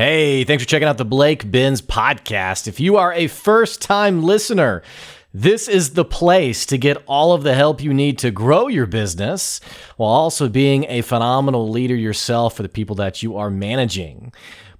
Hey, thanks for checking out the Blake Benz podcast. If you are a first time listener, this is the place to get all of the help you need to grow your business while also being a phenomenal leader yourself for the people that you are managing.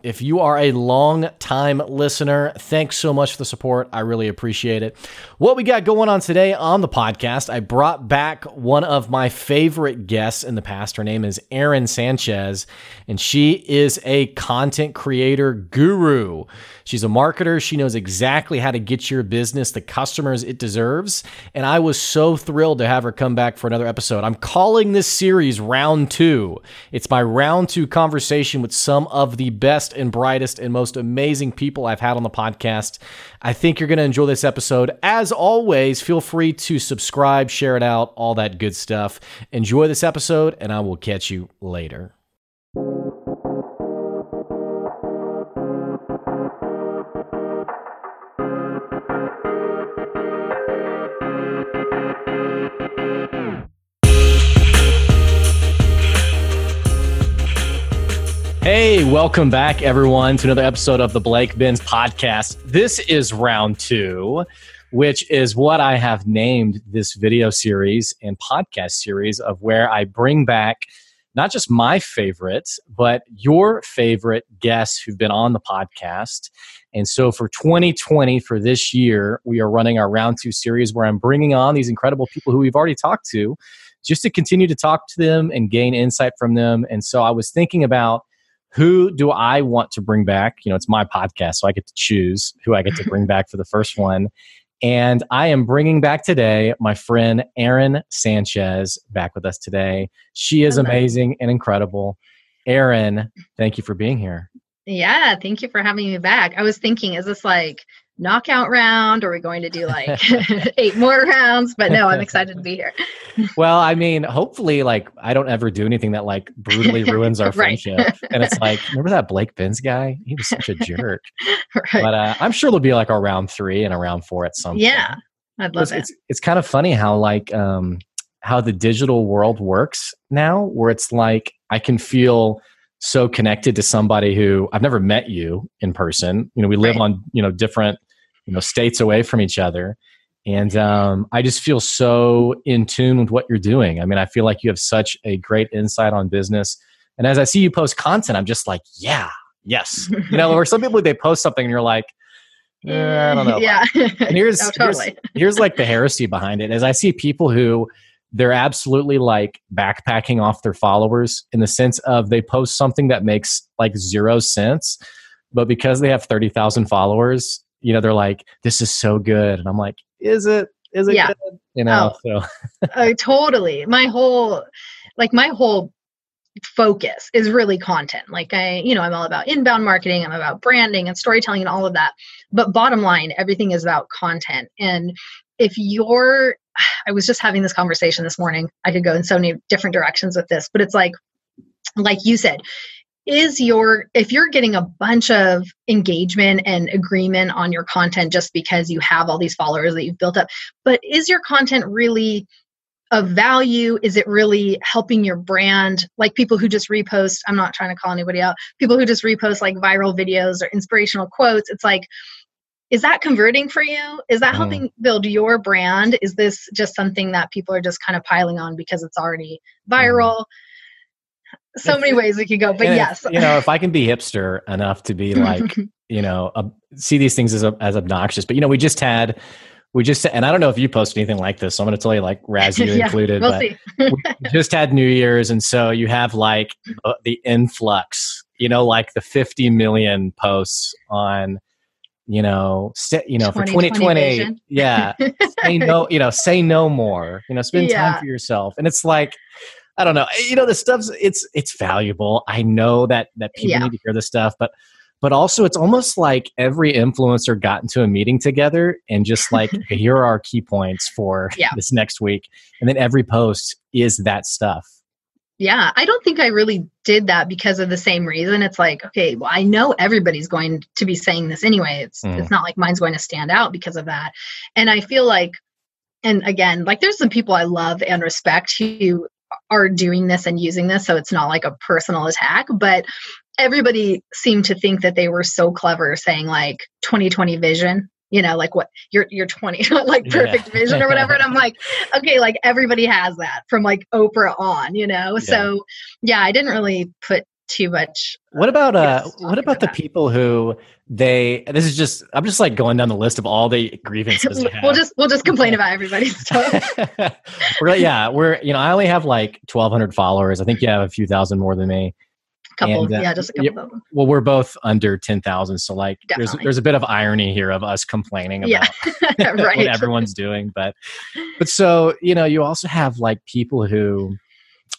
If you are a long time listener, thanks so much for the support. I really appreciate it. What we got going on today on the podcast, I brought back one of my favorite guests in the past. Her name is Erin Sanchez, and she is a content creator guru. She's a marketer. She knows exactly how to get your business the customers it deserves. And I was so thrilled to have her come back for another episode. I'm calling this series round two. It's my round two conversation with some of the best and brightest and most amazing people I've had on the podcast. I think you're going to enjoy this episode. As always, feel free to subscribe, share it out, all that good stuff. Enjoy this episode, and I will catch you later. Hey, welcome back, everyone, to another episode of the Blake Benz podcast. This is round two, which is what I have named this video series and podcast series of where I bring back not just my favorites, but your favorite guests who've been on the podcast. And so for 2020, for this year, we are running our round two series where I'm bringing on these incredible people who we've already talked to just to continue to talk to them and gain insight from them. And so I was thinking about who do I want to bring back? You know, it's my podcast, so I get to choose who I get to bring back for the first one. And I am bringing back today my friend Erin Sanchez back with us today. She is amazing and incredible. Erin, thank you for being here. Yeah, thank you for having me back. I was thinking, is this like knockout round? Or are we going to do like eight more rounds? But no, I'm excited to be here. well, I mean, hopefully, like I don't ever do anything that like brutally ruins our right. friendship. and it's like, remember that Blake Benz guy? He was such a jerk. right. But uh, I'm sure there'll be like a round three and a round four at some point. yeah, point. I'd love it's, it. It's, it's kind of funny how like um how the digital world works now, where it's like I can feel so connected to somebody who I've never met you in person. You know, we live right. on, you know, different you know states away from each other. And um, i just feel so in tune with what you're doing. I mean i feel like you have such a great insight on business. And as i see you post content i'm just like yeah yes. You know or some people they post something and you're like eh, i don't know yeah. and here's, oh, totally. here's here's like the heresy behind it as i see people who they're absolutely like backpacking off their followers in the sense of they post something that makes like zero sense but because they have 30,000 followers you know, they're like, this is so good. And I'm like, is it? Is it yeah. good? You know, oh, so. uh, totally. My whole, like, my whole focus is really content. Like, I, you know, I'm all about inbound marketing, I'm about branding and storytelling and all of that. But bottom line, everything is about content. And if you're, I was just having this conversation this morning. I could go in so many different directions with this, but it's like, like you said, is your if you're getting a bunch of engagement and agreement on your content just because you have all these followers that you've built up but is your content really of value? Is it really helping your brand? Like people who just repost i'm not trying to call anybody out people who just repost like viral videos or inspirational quotes it's like is that converting for you? Is that mm. helping build your brand? Is this just something that people are just kind of piling on because it's already viral? mm so many ways we could go but yes. if, you know if i can be hipster enough to be like you know uh, see these things as, as obnoxious but you know we just had we just and i don't know if you post anything like this so i'm going to tell you like raz you yeah, included we'll but we just had new year's and so you have like uh, the influx you know like the 50 million posts on you know st- you know for 2020 yeah. Say no you know say no more you know spend yeah. time for yourself. And it's like I don't know. You know, the stuff's it's it's valuable. I know that that people yeah. need to hear this stuff, but but also it's almost like every influencer got into a meeting together and just like okay, here are our key points for yeah. this next week, and then every post is that stuff. Yeah, I don't think I really did that because of the same reason. It's like, okay, well, I know everybody's going to be saying this anyway. It's mm. it's not like mine's going to stand out because of that. And I feel like and again, like there's some people I love and respect who are doing this and using this so it's not like a personal attack but everybody seemed to think that they were so clever saying like 2020 vision you know like what you're you're 20 like perfect yeah. vision or whatever and i'm like okay like everybody has that from like oprah on you know yeah. so yeah i didn't really put too much what about uh what about the people who they this is just i'm just like going down the list of all the grievances we'll just we'll just complain about everybody's stuff we're yeah we're you know i only have like 1200 followers i think you have a few thousand more than me couple, and, uh, yeah, just a couple yeah, of them. Well, we're both under ten thousand, so like, Definitely. there's there's a bit of irony here of us complaining about yeah. right. what everyone's doing, but but so you know, you also have like people who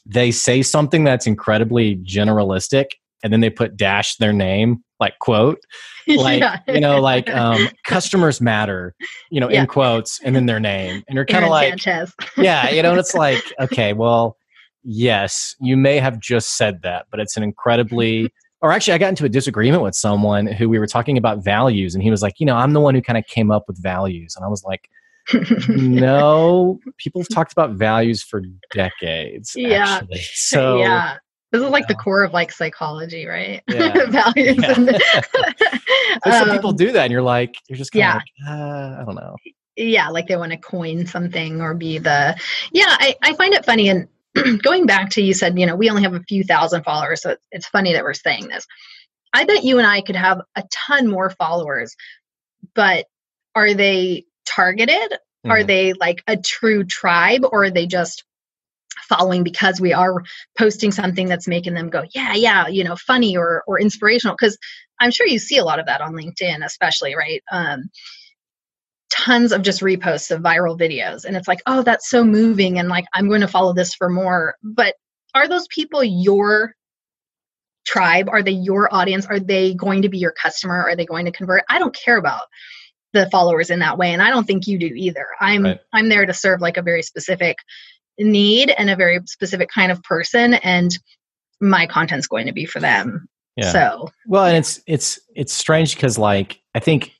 they say something that's incredibly generalistic, and then they put dash their name, like quote, like yeah. you know, like um, customers matter, you know, in quotes, and then their name, and you're kind of like, Sanchez. yeah, you know, and it's like, okay, well yes, you may have just said that, but it's an incredibly or actually I got into a disagreement with someone who we were talking about values and he was like, "You know, I'm the one who kind of came up with values." And I was like, "No, people have talked about values for decades." Yeah. Actually. So Yeah. This is like the core of like psychology, right? Yeah. Values. Yeah. And, um, some people do that, and you're like, you're just kind of yeah. like, uh, I don't know. Yeah, like they want to coin something or be the. Yeah, I, I find it funny, and going back to you said, you know, we only have a few thousand followers, so it's, it's funny that we're saying this. I bet you and I could have a ton more followers, but are they targeted? Mm-hmm. Are they like a true tribe or are they just following because we are posting something that's making them go, yeah, yeah, you know, funny or or inspirational? Because I'm sure you see a lot of that on LinkedIn, especially, right? Um, tons of just reposts of viral videos and it's like oh that's so moving and like i'm going to follow this for more but are those people your tribe are they your audience are they going to be your customer are they going to convert i don't care about the followers in that way and i don't think you do either i'm right. i'm there to serve like a very specific need and a very specific kind of person and my content's going to be for them yeah. so well and it's it's it's strange because like i think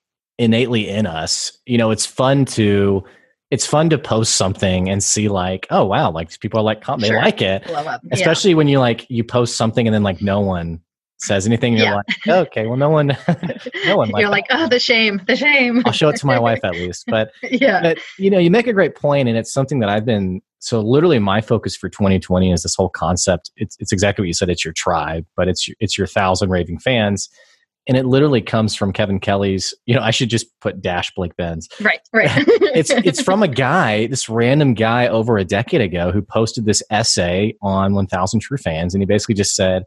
innately in us. You know, it's fun to it's fun to post something and see like, oh wow, like people are like, they sure. like it. Especially yeah. when you like you post something and then like no one says anything. You're yeah. like, oh, okay, well, no one, no one. You're like, oh, the shame, the shame. I'll show it to my wife at least. But yeah, but, you know, you make a great point, and it's something that I've been. So literally, my focus for 2020 is this whole concept. It's it's exactly what you said. It's your tribe, but it's it's your thousand raving fans and it literally comes from Kevin Kelly's. You know, I should just put dash Blake Benz. Right, right. it's it's from a guy, this random guy over a decade ago who posted this essay on 1,000 True Fans, and he basically just said,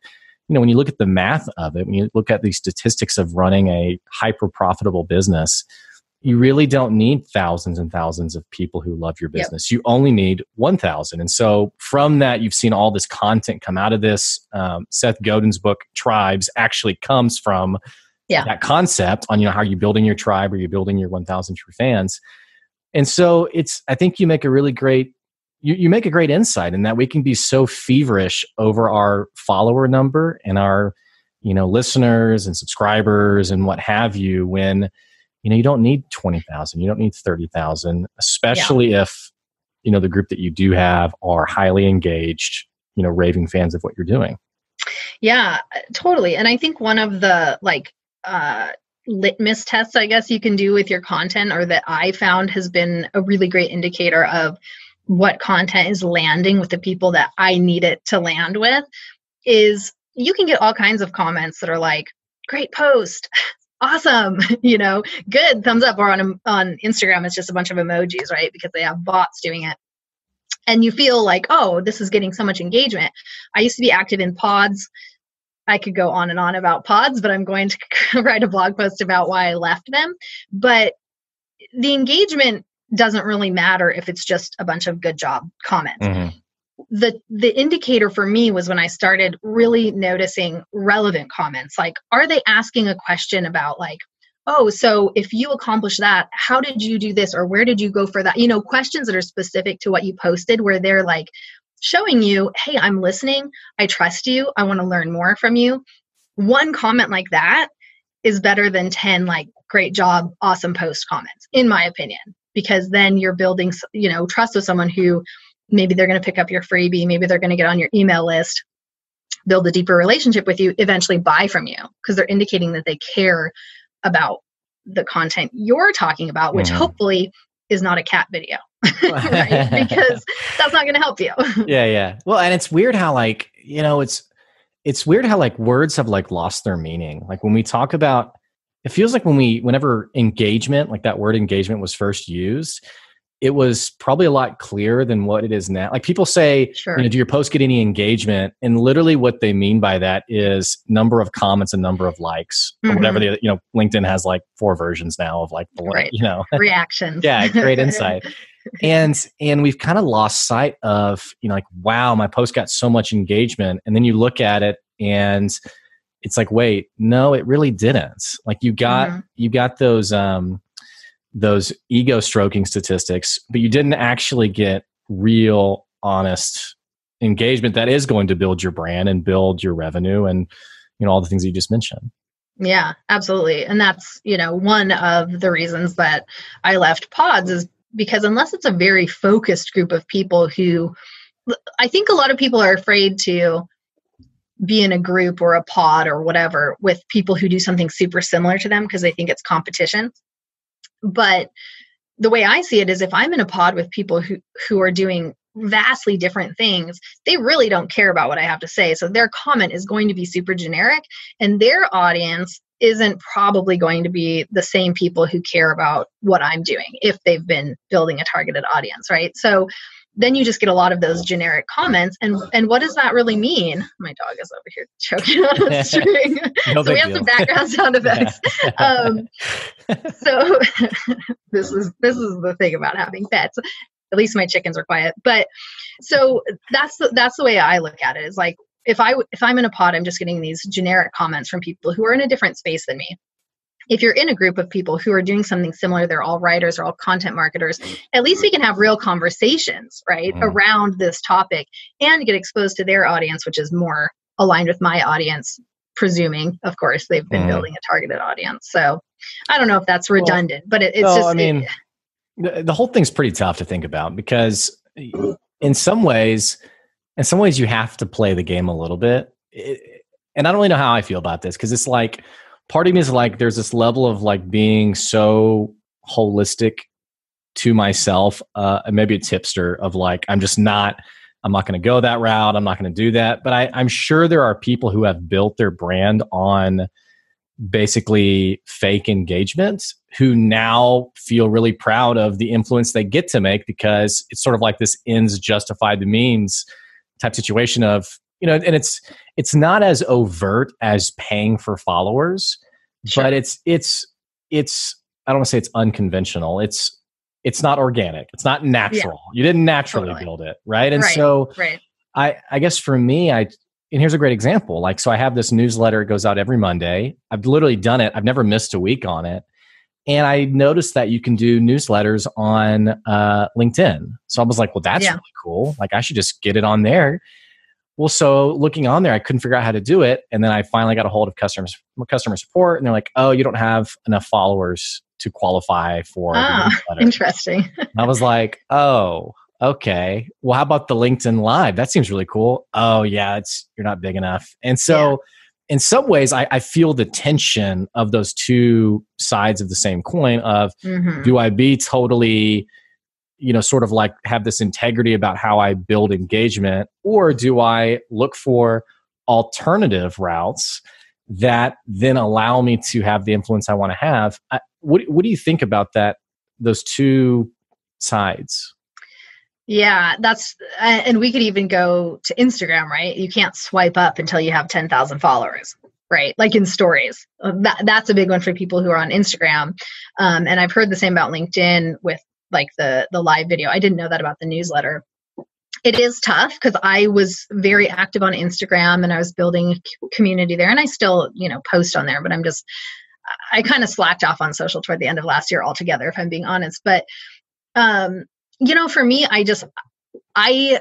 you know, when you look at the math of it, when you look at the statistics of running a hyper profitable business, you really don't need thousands and thousands of people who love your business. Yep. You only need 1,000. And so from that, you've seen all this content come out of this. Um, Seth Godin's book, Tribes, actually comes from yeah. that concept on, you know, how you're building your tribe or you're building your 1,000 true fans. And so it's, I think you make a really great, you, you make a great insight in that we can be so feverish over our follower number and our, you know, listeners and subscribers and what have you when, you know you don't need 20,000 you don't need 30,000 especially yeah. if you know the group that you do have are highly engaged you know raving fans of what you're doing yeah totally and i think one of the like uh litmus tests i guess you can do with your content or that i found has been a really great indicator of what content is landing with the people that i need it to land with is you can get all kinds of comments that are like great post. Awesome. You know good thumbs up. Or on on instagram it's just a bunch of emojis right? Because they have bots doing it. And you feel like oh this is getting so much engagement. I used to be active in pods. I could go on and on about pods but i'm going to write a blog post about why i left them. But the engagement doesn't really matter if it's just a bunch of good job comments. Mm-hmm. The the indicator for me was when I started really noticing relevant comments like are they asking a question about like oh so if you accomplish that how did you do this or where did you go for that? You know questions that are specific to what you posted where they're like showing you hey I'm listening I trust you I want to learn more from you. One comment like that is better than 10 like great job awesome post comments in my opinion because then you're building you know trust with someone who maybe they're going to pick up your freebie maybe they're going to get on your email list build a deeper relationship with you, eventually buy from you because they're indicating that they care about the content you're talking about, which mm-hmm. hopefully is not a cat video. right? Because that's not going to help you. yeah, yeah. Well, and it's weird how like, you know, it's it's weird how like words have like lost their meaning. Like when we talk about it feels like when we whenever engagement, like that word engagement was first used, it was probably a lot clearer than what it is now. Like people say, sure. you know, do your post get any engagement? And literally what they mean by that is number of comments and number of likes mm-hmm. or whatever the, you know, LinkedIn has like four versions now of like, the, right. you know, reactions. yeah. Great insight. and, and we've kind of lost sight of, you know, like, wow, my post got so much engagement. And then you look at it and it's like, wait, no, it really didn't. Like you got, mm-hmm. you got those, um, those ego stroking statistics, but you didn't actually get real, honest engagement that is going to build your brand and build your revenue and you know all the things that you just mentioned. Yeah, absolutely. And that's, you know, one of the reasons that I left pods is because unless it's a very focused group of people who I think a lot of people are afraid to be in a group or a pod or whatever with people who do something super similar to them because they think it's competition. But the way I see it is if I'm in a pod with people who, who are doing vastly different things, they really don't care about what I have to say. So their comment is going to be super generic, and their audience isn't probably going to be the same people who care about what I'm doing if they've been building a targeted audience, right? So then you just get a lot of those generic comments. And and what does that really mean? My dog is over here choking on a string. No so we have deal. some background sound effects. Um, so this is this is the thing about having pets. At least my chickens are quiet. But so that's the, that's the way i look at it is like if i if i'm in a pod i'm just getting these generic comments from people who are in a different space than me if you're in a group of people who are doing something similar, they're all writers, or all content marketers, at least we can have real conversations, right, mm. around this topic and get exposed to their audience, which is more aligned with my audience, presuming, of course, they've been mm. building a targeted audience. So I don't know if that's redundant, well, but it, it's no, just. I mean, it, the whole thing's pretty tough to think about because in some ways, in some ways, you have to play the game a little bit. It, and I don't really know how I feel about this because it's like, part of me is like there's this level of like being so holistic to myself uh maybe a tipster of like i'm just not i'm not going to go that route i'm not going to do that but I, i'm sure there are people who have built their brand on basically fake engagement who now feel really proud of the influence they get to make because it's sort of like this ends justify the means type situation of you know and it's it's not as overt as paying for followers sure. but it's it's it's i don't want to say it's unconventional it's it's not organic it's not natural yeah. you didn't naturally totally. build it right and right. so right. i i guess for me i and here's a great example like so i have this newsletter it goes out every monday i've literally done it i've never missed a week on it and i noticed that you can do newsletters on uh, linkedin so i was like well that's yeah. really cool like i should just get it on there well, so looking on there, I couldn't figure out how to do it, and then I finally got a hold of customer customer support, and they're like, "Oh, you don't have enough followers to qualify for." Ah, interesting. I was like, "Oh, okay. Well, how about the LinkedIn Live? That seems really cool." Oh, yeah, it's you're not big enough, and so. Yeah. In some ways, I, I, feel the tension of those two sides of the same coin. Of mm-hmm. do I be totally you know sort of like have this integrity about how i build engagement or do i look for alternative routes that then allow me to have the influence i want to have? I, what, what do you think about that those two sides? Yeah that's and we could even go to instagram right? You can't swipe up until you have 10,000 followers right? Like in stories. That, that's a big one for people who are on instagram. Um, and i've heard the same about linkedin with like the the live video. I didn't know that about the newsletter. It is tough because I was very active on Instagram and I was building community there, and I still you know post on there, but I'm just I kind of slacked off on social toward the end of last year altogether, if I'm being honest. But um, you know, for me, I just I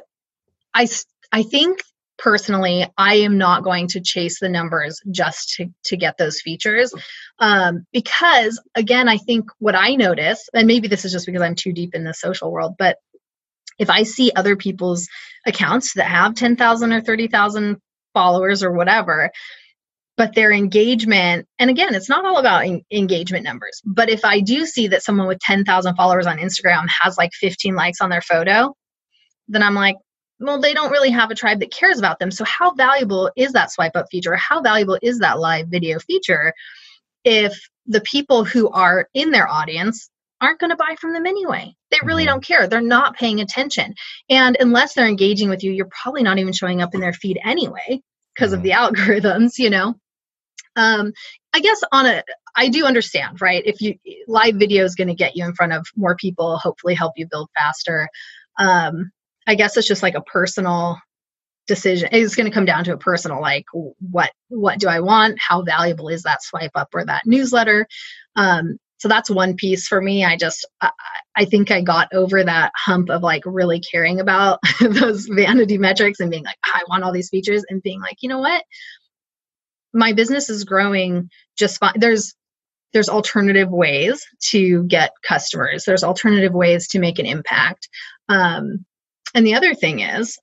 I I think personally i am not going to chase the numbers just to, to get those features. Um, because again i think what i notice and maybe this is just because i'm too deep in the social world but if i see other people's accounts that have 10000 or 30000 followers or whatever but their engagement and again it's not all about en- engagement numbers but if i do see that someone with 10,000 followers on Instagram has like 15 likes on their photo then i'm like well they don't really have a tribe that cares about them so how valuable is that swipe up feature how valuable is that live video feature if the people who are in their audience aren't going to buy from them anyway. They really mm-hmm. don't care. They're not paying attention. And unless they're engaging with you, you're probably not even showing up in their feed anyway because mm-hmm. of the algorithms, you know. Um, I guess on a I do understand, right? If you live video is going to get you in front of more people, hopefully help you build faster. Um, I guess it's just like a personal decision. It's going to come down to a personal like what what do I want? How valuable is that swipe up or that newsletter? Um, so that's one piece for me i just I, I, think i got over that hump of like really caring about those vanity metrics and being like i want all these features and being like you know what my business is growing just fine there's there's alternative ways to get customers there's alternative ways to make an impact um, and the other thing is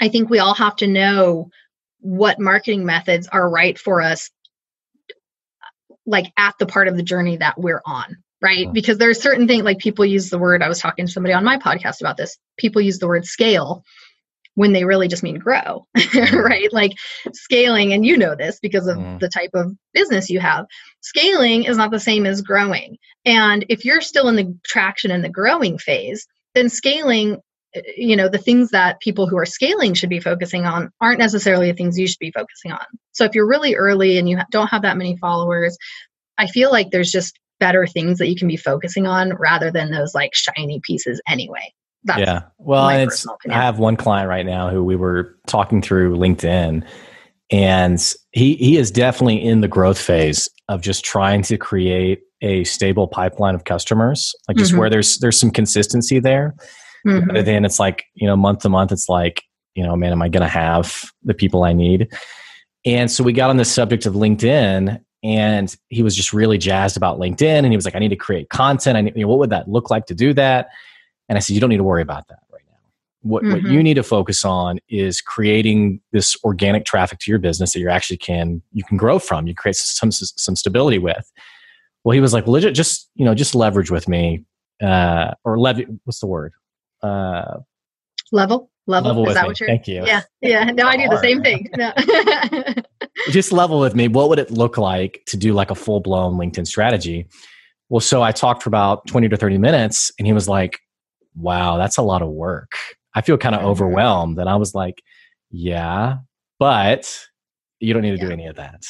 i think we all have to know what marketing methods are right for us like at the part of the journey that we're on right? Because there are certain things like people use the word i was talking to somebody on my podcast about this people use the word scale when they really just mean grow right? Like scaling and you know this because of mm. the type of business you have scaling is not the same as growing. And if you're still in the traction and the growing phase then scaling you know the things that people who are scaling should be focusing on aren't necessarily the things you should be focusing on. So if you're really early and you don't have that many followers i feel like there's just better things that you can be focusing on rather than those like shiny pieces anyway. That's yeah. Well it's i have one client right now who we were talking through linkedin and he he is definitely in the growth phase of just trying to create a stable pipeline of customers like just mm-hmm. where there's there's some consistency there Mm-hmm. But then it's like, you know, month to month, it's like, you know, man, am I going to have the people I need? And so we got on the subject of LinkedIn and he was just really jazzed about LinkedIn. And he was like, I need to create content. I need, you know, what would that look like to do that? And I said, you don't need to worry about that right now. What, mm-hmm. what you need to focus on is creating this organic traffic to your business that you actually can, you can grow from, you create some, some stability with. Well, he was like, legit, just, you know, just leverage with me, uh, or levy, what's the word? Uh, level? Level, level is that me. what you're thank you. Yeah yeah. No i do the same thing. No. just level with me what would it look like to do like a full-blown linkedin strategy? Well so i talked for about 20 to 30 minutes and he was like wow that's a lot of work. I feel kind of overwhelmed and i was like yeah but you don't need to yeah. do any of that.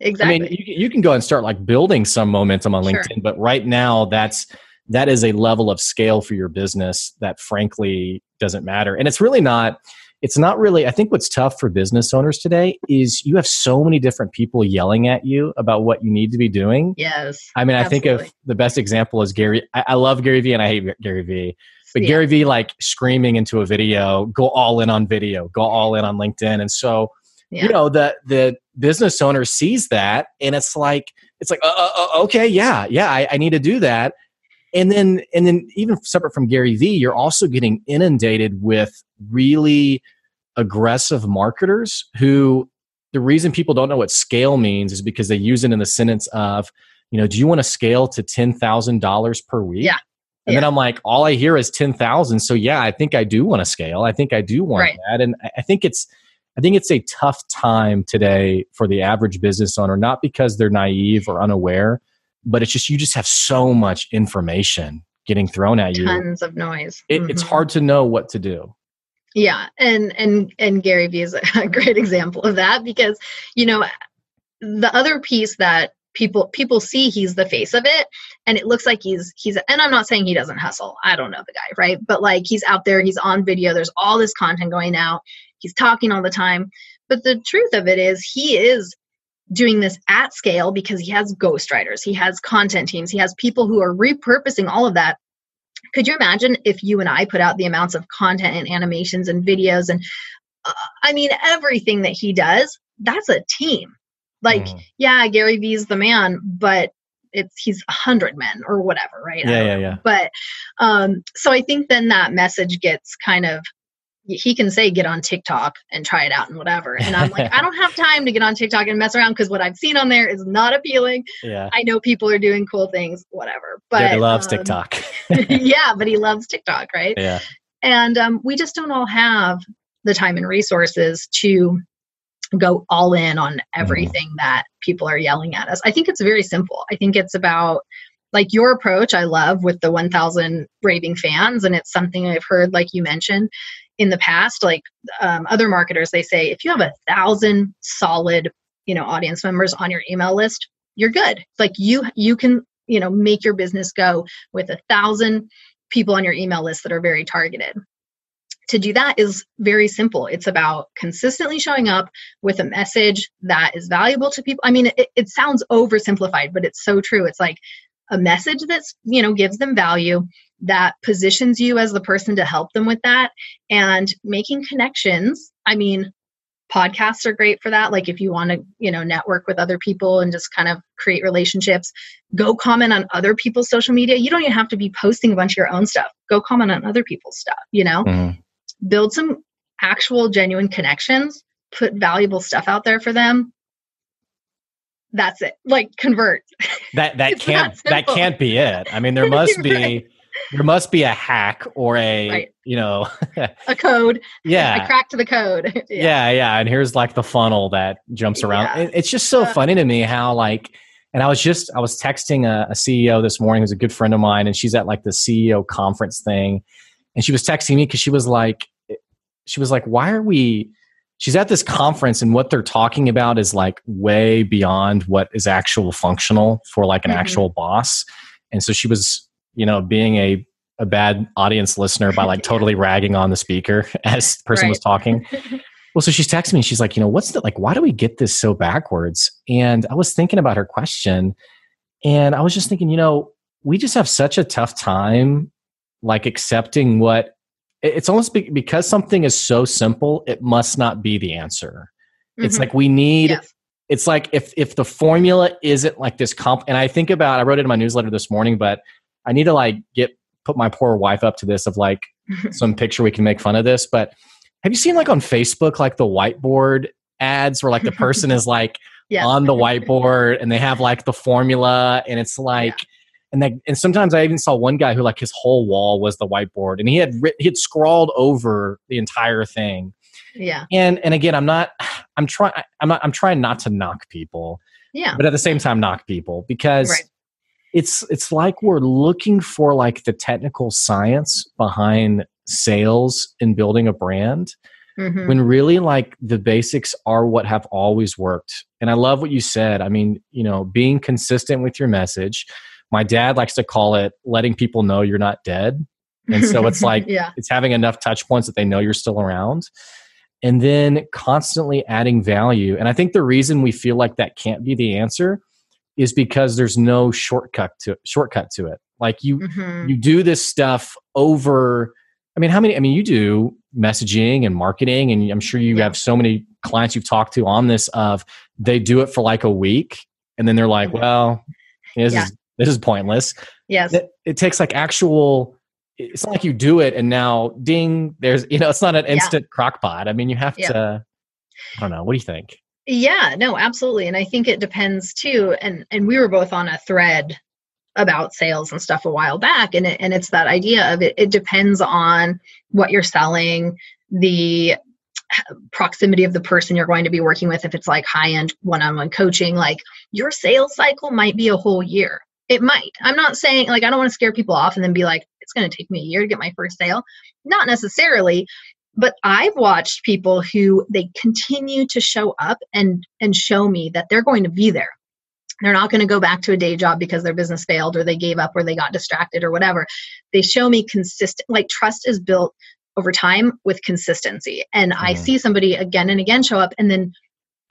Exactly i mean you, you, can go and start like building some momentum on linkedin sure. but right now that's that is a level of scale for your business that frankly doesn't matter. And it's really not it's not really i think what's tough for business owners today is you have so many different people yelling at you about what you need to be doing yes i mean absolutely. i think of the best example is gary I, I, love gary vee and i hate gary vee but yeah. gary vee like screaming into a video go all in on video go all in on linkedin and so yeah. you know the the business owner sees that and it's like it's like uh, uh, uh okay yeah yeah I, I need to do that and then and then even separate from Gary Vee, you're also getting inundated with really aggressive marketers who the reason people don't know what scale means is because they use it in the sentence of, you know, do you want to scale to ten thousand dollars per week? Yeah. And yeah. then I'm like, all I hear is ten thousand. So yeah, I think I do want to scale. I think I do want right. that. And I think it's I think it's a tough time today for the average business owner, not because they're naive or unaware, but it's just you just have so much information getting thrown at you. Tons of noise. It, mm-hmm. it's hard to know what to do. Yeah and and and gary vee is a great example of that because you know the other piece that people people see he's the face of it and it looks like he's he's and i'm not saying he doesn't hustle. I don't know the guy right? But like he's out there he's on video there's all this content going out he's talking all the time. But the truth of it is he is doing this at scale because he has ghostwriters, he has content teams, he has people who are repurposing all of that. Could you imagine if you and I put out the amounts of content and animations and videos and uh, I mean everything that he does? That's a team. Like, mm. yeah, Gary Vee's the man, but it's he's a hundred men or whatever, right? Yeah, yeah, yeah. But um, so I think then that message gets kind of he can say get on TikTok and try it out and whatever. And I'm like, I don't have time to get on TikTok and mess around because what I've seen on there is not appealing. Yeah. I know people are doing cool things, whatever. But he loves um, TikTok. yeah, but he loves TikTok, right? yeah. And um, we just don't all have the time and resources to go all in on everything that people are yelling at us. I think it's very simple. I think it's about like your approach I love with the 1000 raving fans and it's something I've heard like you mentioned in the past like um, other marketers they say if you have a thousand solid you know audience members on your email list you're good. Like you you can you know make your business go with a thousand people on your email list that are very targeted. To do that is very simple. It's about consistently showing up with a message that is valuable to people i mean it, it sounds oversimplified but it's so true. It's like a message that's you know gives them value that positions you as the person to help them with that and making connections. I mean podcasts are great for that. Like if you want to you know network with other people and just kind of create relationships go comment on other people's social media. You don't even have to be posting a bunch of your own stuff. Go comment on other people's stuff you know? Mhm. build some actual genuine connections. Put valuable stuff out there for them that's it. Like convert. That that can't that that can't be it. I mean, there must be Right. there must be a hack or a Right. you know a code. Yeah, i cracked the code. Yeah. Yeah and here's like the funnel that jumps around. Yeah. It- it's just so Uh, funny to me how like and i was just i was texting a, a ceo this morning who's a good friend of mine and she's at like the ceo conference thing. And she was texting me because she was like she was like why are we she's at this conference and what they're talking about is like way beyond what is actual functional for like an Mhm. actual boss and so she was you know being a a bad audience listener by like totally ragging on the speaker as the person was talking well, so she's texting me. She's like, you know, what's the like? Why do we get this so backwards? And I was thinking about her question, and I was just thinking, you know, we just have such a tough time, like accepting what. It- It's almost be, because something is so simple, it must not be the answer. It's Mhm. like we need. Yes. It's like if if the formula isn't like this comp, and I think about. I wrote it in my newsletter this morning, but I need to like get put my poor wife up to this of like some picture we can make fun of this. But have you seen like on Facebook, like the whiteboard ads where like the person is like yes. on the whiteboard and they have like the formula and it's like, and and sometimes I even saw one guy who like his whole wall was the whiteboard and he had writ, he had scrawled over the entire thing. yeah And and again, I'm not I'm trying I'm not I'm trying not to knock people, yeah but at the same time knock people because Right. it's it's like we're looking for like the technical science behind sales and building a brand Mhm. when really like the basics are what have always worked and i love what you said i mean you know being consistent with your message my dad likes to call it letting people know you're not dead and so it's like yeah it's having enough touch points that they know you're still around and then constantly adding value and i think the reason we feel like that can't be the answer is because there's no shortcut to shortcut to it like you Mhm. you do this stuff over i mean how many i mean you do messaging and marketing and i'm sure you Yeah. have so many clients you've talked to on this of they do it for like a week and then they're like Mhm. well this Yeah. is this is pointless yes it, it takes like actual it's not like you do it and now ding there's you know it's not an Yeah. instant crock pot i mean you have Yeah. to i don't know what do you think Yeah, no, absolutely. And I think it depends too. And and we were both on a thread about sales and stuff a while back. And it, and it's that idea of it, it depends on what you're selling, the proximity of the person you're going to be working with. If it's like high end one on one coaching, like your sales cycle might be a whole year. It might. I'm not saying like I don't want to scare people off and then be like, it's going to take me a year to get my first sale. Not necessarily but i've watched people who they continue to show up and and show me that they're going to be there they're not going to go back to a day job because their business failed or they gave up or they got distracted or whatever they show me consistent like trust is built over time with consistency and i Mhm. see somebody again and again show up and then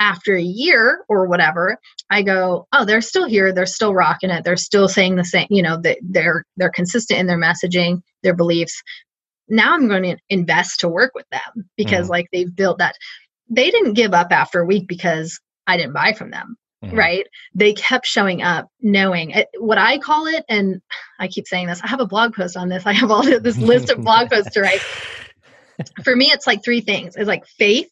after a year or whatever i go oh they're still here they're still rocking it they're still saying the same you know that they're they're consistent in their messaging their beliefs now I'm going to invest to work with them because Mhm. like they've built that. They didn't give up after a week because I didn't buy from them, Mhm. right? They kept showing up knowing it, what I call it. And I keep saying this, I have a blog post on this. I have all this list of blog posts to write. for me, it's like three things. It's like faith,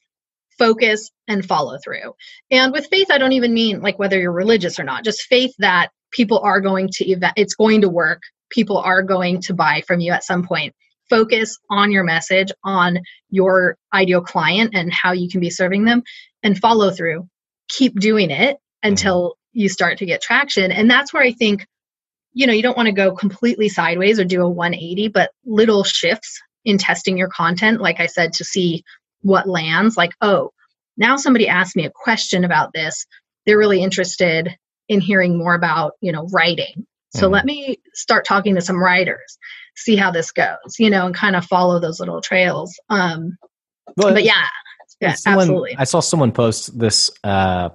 focus, and follow through. And with faith, I don't even mean like whether you're religious or not, just faith that people are going to event, it's going to work. People are going to buy from you at some point. Focus on your message, on your ideal client and how you can be serving them, and follow through. Keep doing it mm-hmm. until you start to get traction. And that's where I think, you know, you don't want to go completely sideways or do a 180, but little shifts in testing your content, like I said, to see what lands. Like, oh, now somebody asked me a question about this. They're really interested in hearing more about, you know, writing. So mm let me start talking to some writers, see how this goes, you know, and kind of follow those little trails. Um, well, but yeah, yeah, someone, absolutely. I saw someone post this uh,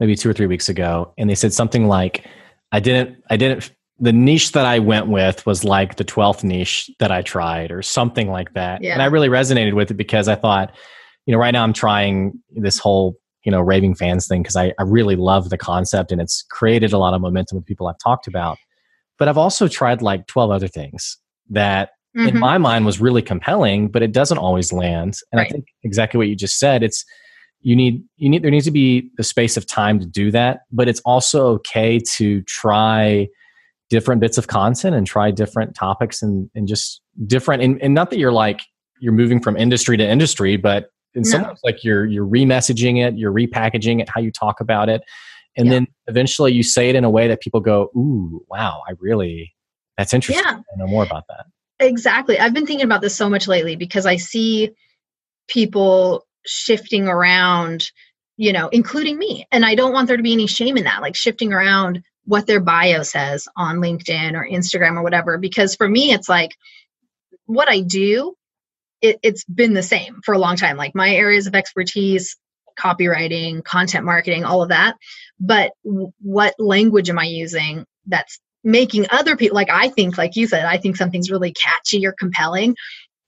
maybe two or three weeks ago, and they said something like, "I didn't, I didn't." The niche that I went with was like the twelfth niche that I tried, or something like that. Yeah. And I really resonated with it because I thought, you know, right now I'm trying this whole you know raving fans thing because I, I really love the concept and it's created a lot of momentum with people I've talked about. But I've also tried like twelve other things that mm-hmm. in my mind was really compelling, but it doesn't always land. And right. I think exactly what you just said. It's you need you need there needs to be the space of time to do that but it's also okay to try different bits of content and try different topics and, and just different and, and not that you're like you're moving from industry to industry but in no. some ways like you're you're remessaging it you're repackaging it how you talk about it and yeah. then eventually you say it in a way that people go ooh wow i really that's interesting yeah. i know more about that exactly i've been thinking about this so much lately because i see people shifting around, you know, including me. And I don't want there to be any shame in that, like shifting around what their bio says on LinkedIn or Instagram or whatever. Because for me, it's like what I do, it, it's been the same for a long time. Like my areas of expertise, copywriting, content marketing, all of that. But w- what language am I using that's making other people, like I think, like you said, I think something's really catchy or compelling,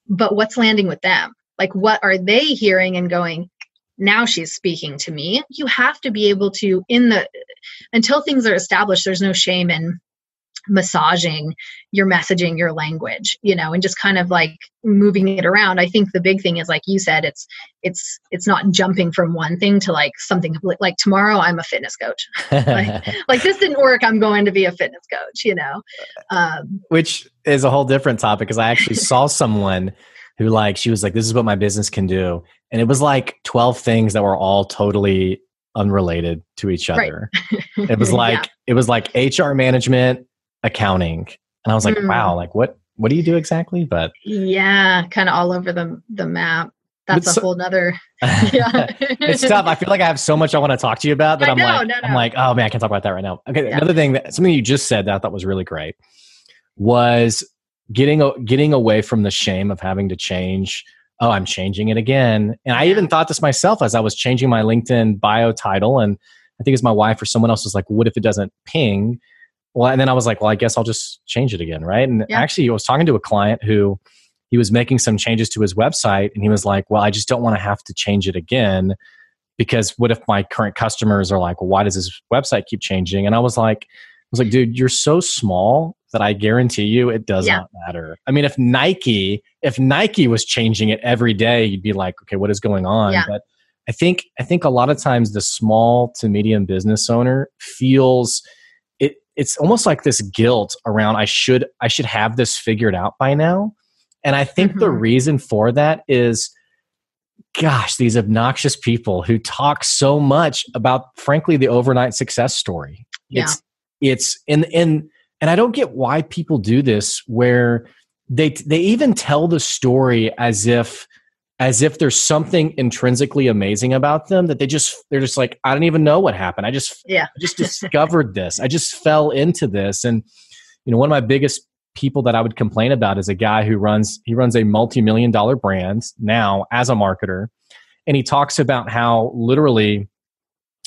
but what's landing with them? like what are they hearing and going now she's speaking to me. You have to be able to in the until things are established there's no shame in massaging your messaging your language you know and just kind of like moving it around. I think the big thing is like you said it's it's it's not jumping from one thing to like something like tomorrow i'm a fitness coach. Like, like this didn't work i'm going to be a fitness coach you know? Um, which is a whole different topic because i actually saw someone who like she was like this is what my business can do and it was like 12 things that were all totally unrelated to each other right. it was like yeah. it was like hr management accounting and i was like mm. wow like what what do you do exactly but yeah kind of all over the the map that's a whole nother yeah it's tough i feel like i have so much i want to talk to you about that I i'm know, like no, no. i'm like oh man i can't talk about that right now okay yeah. another thing that something you just said that i thought was really great was getting getting away from the shame of having to change oh i'm changing it again. And i even thought this myself as i was changing my linkedin bio title and i think it's my wife or someone else was like what if it doesn't ping? Well and then i was like well i guess i'll just change it again right? And yeah. actually i was talking to a client who he was making some changes to his website and he was like well i just don't want to have to change it again because what if my current customers are like well why does this website keep changing and i was like I was like, dude, you're so small that I guarantee you it does yeah. not matter. I mean, if Nike, if Nike was changing it every day, you'd be like, okay, what is going on? Yeah. But I think I think a lot of times the small to medium business owner feels it it's almost like this guilt around I should I should have this figured out by now. And I think mm-hmm. the reason for that is gosh, these obnoxious people who talk so much about frankly the overnight success story. Yeah. It's it's in and and I don't get why people do this where they they even tell the story as if as if there's something intrinsically amazing about them that they just they're just like I don't even know what happened. I just yeah. I just discovered this. I just fell into this and you know one of my biggest people that I would complain about is a guy who runs he runs a multi-million dollar brand now as a marketer and he talks about how literally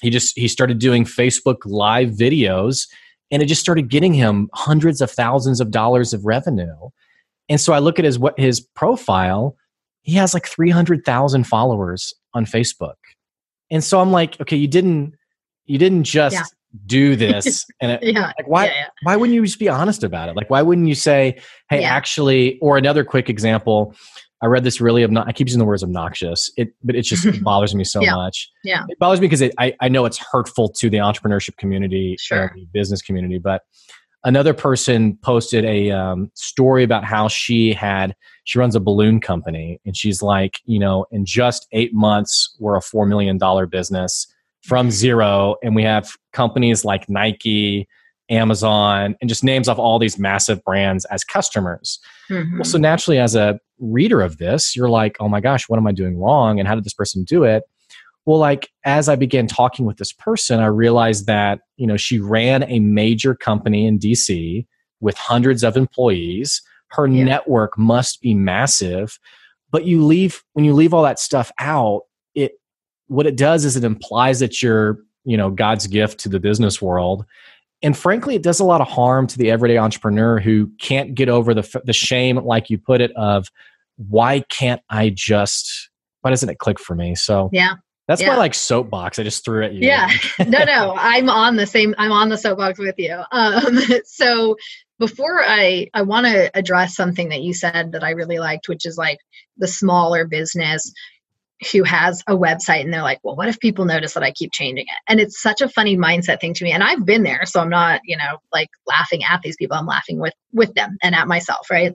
he just he started doing Facebook live videos and it just started getting him hundreds of thousands of dollars of revenue. And so I look at his what his profile, he has like 300,000 followers on Facebook. And so I'm like, okay, you didn't you didn't just yeah. do this and it, yeah. like why yeah, why wouldn't you just be honest about it? Like why wouldn't you say, "Hey, actually," or another quick example, I read this really obnoxious. I keep using the words obnoxious. It, but it just bothers me so Yeah. much. Yeah. It bothers me because I, I know it's hurtful to the entrepreneurship community Sure. the business community. But another person posted a um, story about how she had, she runs a balloon company and she's like, you know, in just eight months, we're a $4 million business from zero. And we have companies like Nike, Amazon, and just names off all these massive brands as customers. Mhm. Well, so naturally, as a reader of this, you're like, oh my gosh, what am I doing wrong? And how did this person do it? Well, like as I began talking with this person, I realized that, you know, she ran a major company in DC with hundreds of employees. Her Yeah. network must be massive. But you leave when you leave all that stuff out, it what it does is it implies that you're, you know, God's gift to the business world. And frankly, it does a lot of harm to the everyday entrepreneur who can't get over the the shame, like you put it, of why can't I just? Why doesn't it click for me? So yeah that's my like soapbox. I just threw at you. yeah no no i'm on the same i'm on the soapbox with you um so before i i want to address something that you said that i really liked which is like the smaller business who has a website and they're like well what if people notice that i keep changing it and it's such a funny mindset thing to me and i've been there so i'm not you know like laughing at these people i'm laughing with with them and at myself right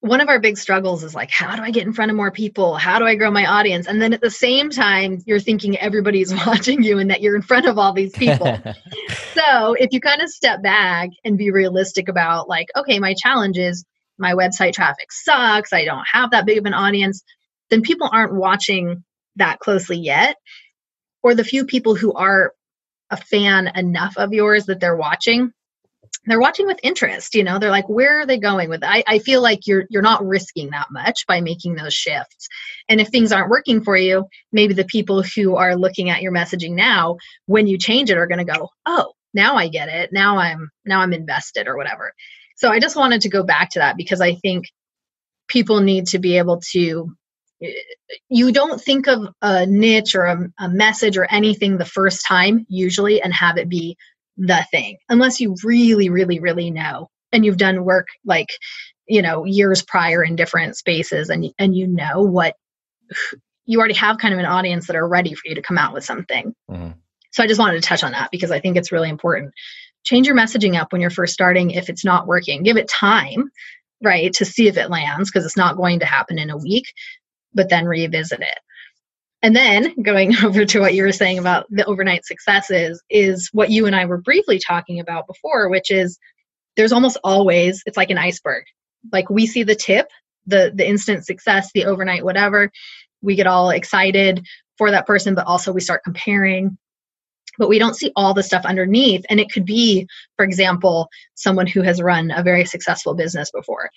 one of our big struggles is like how do i get in front of more people? How do i grow my audience? And then at the same time you're thinking everybody's watching you and that you're in front of all these people. So if you kind of step back and be realistic about like okay my challenge is my website traffic sucks i don't have that big of an audience then people aren't watching that closely yet. Or the few people who are a fan enough of yours that they're watching they're watching with interest you know they're like where are they going with? I, I feel like you're you're not risking that much by making those shifts and if things aren't working for you maybe the people who are looking at your messaging now when you change it are going to go oh now i get it now i'm now i'm invested or whatever so i just wanted to go back to that because i think people need to be able to eh, you don't think of a niche or a, a message or anything the first time usually and have it be the thing unless you really really really know and you've done work like you know years prior in different spaces and and you know what you already have kind of an audience that are ready for you to come out with something. Mhm. so i just wanted to touch on that because i think it's really important. Change your messaging up when you're first starting if it's not working. Give it time right to see if it lands because it's not going to happen in a week but then revisit it and then going over to what you were saying about the overnight successes is what you and I were briefly talking about before, which is there's almost always it's like an iceberg. Like we see the tip, the the instant success, the overnight whatever. We get all excited for that person, but also we start comparing. But we don't see all the stuff underneath. And it could be, for example, someone who has run a very successful business before.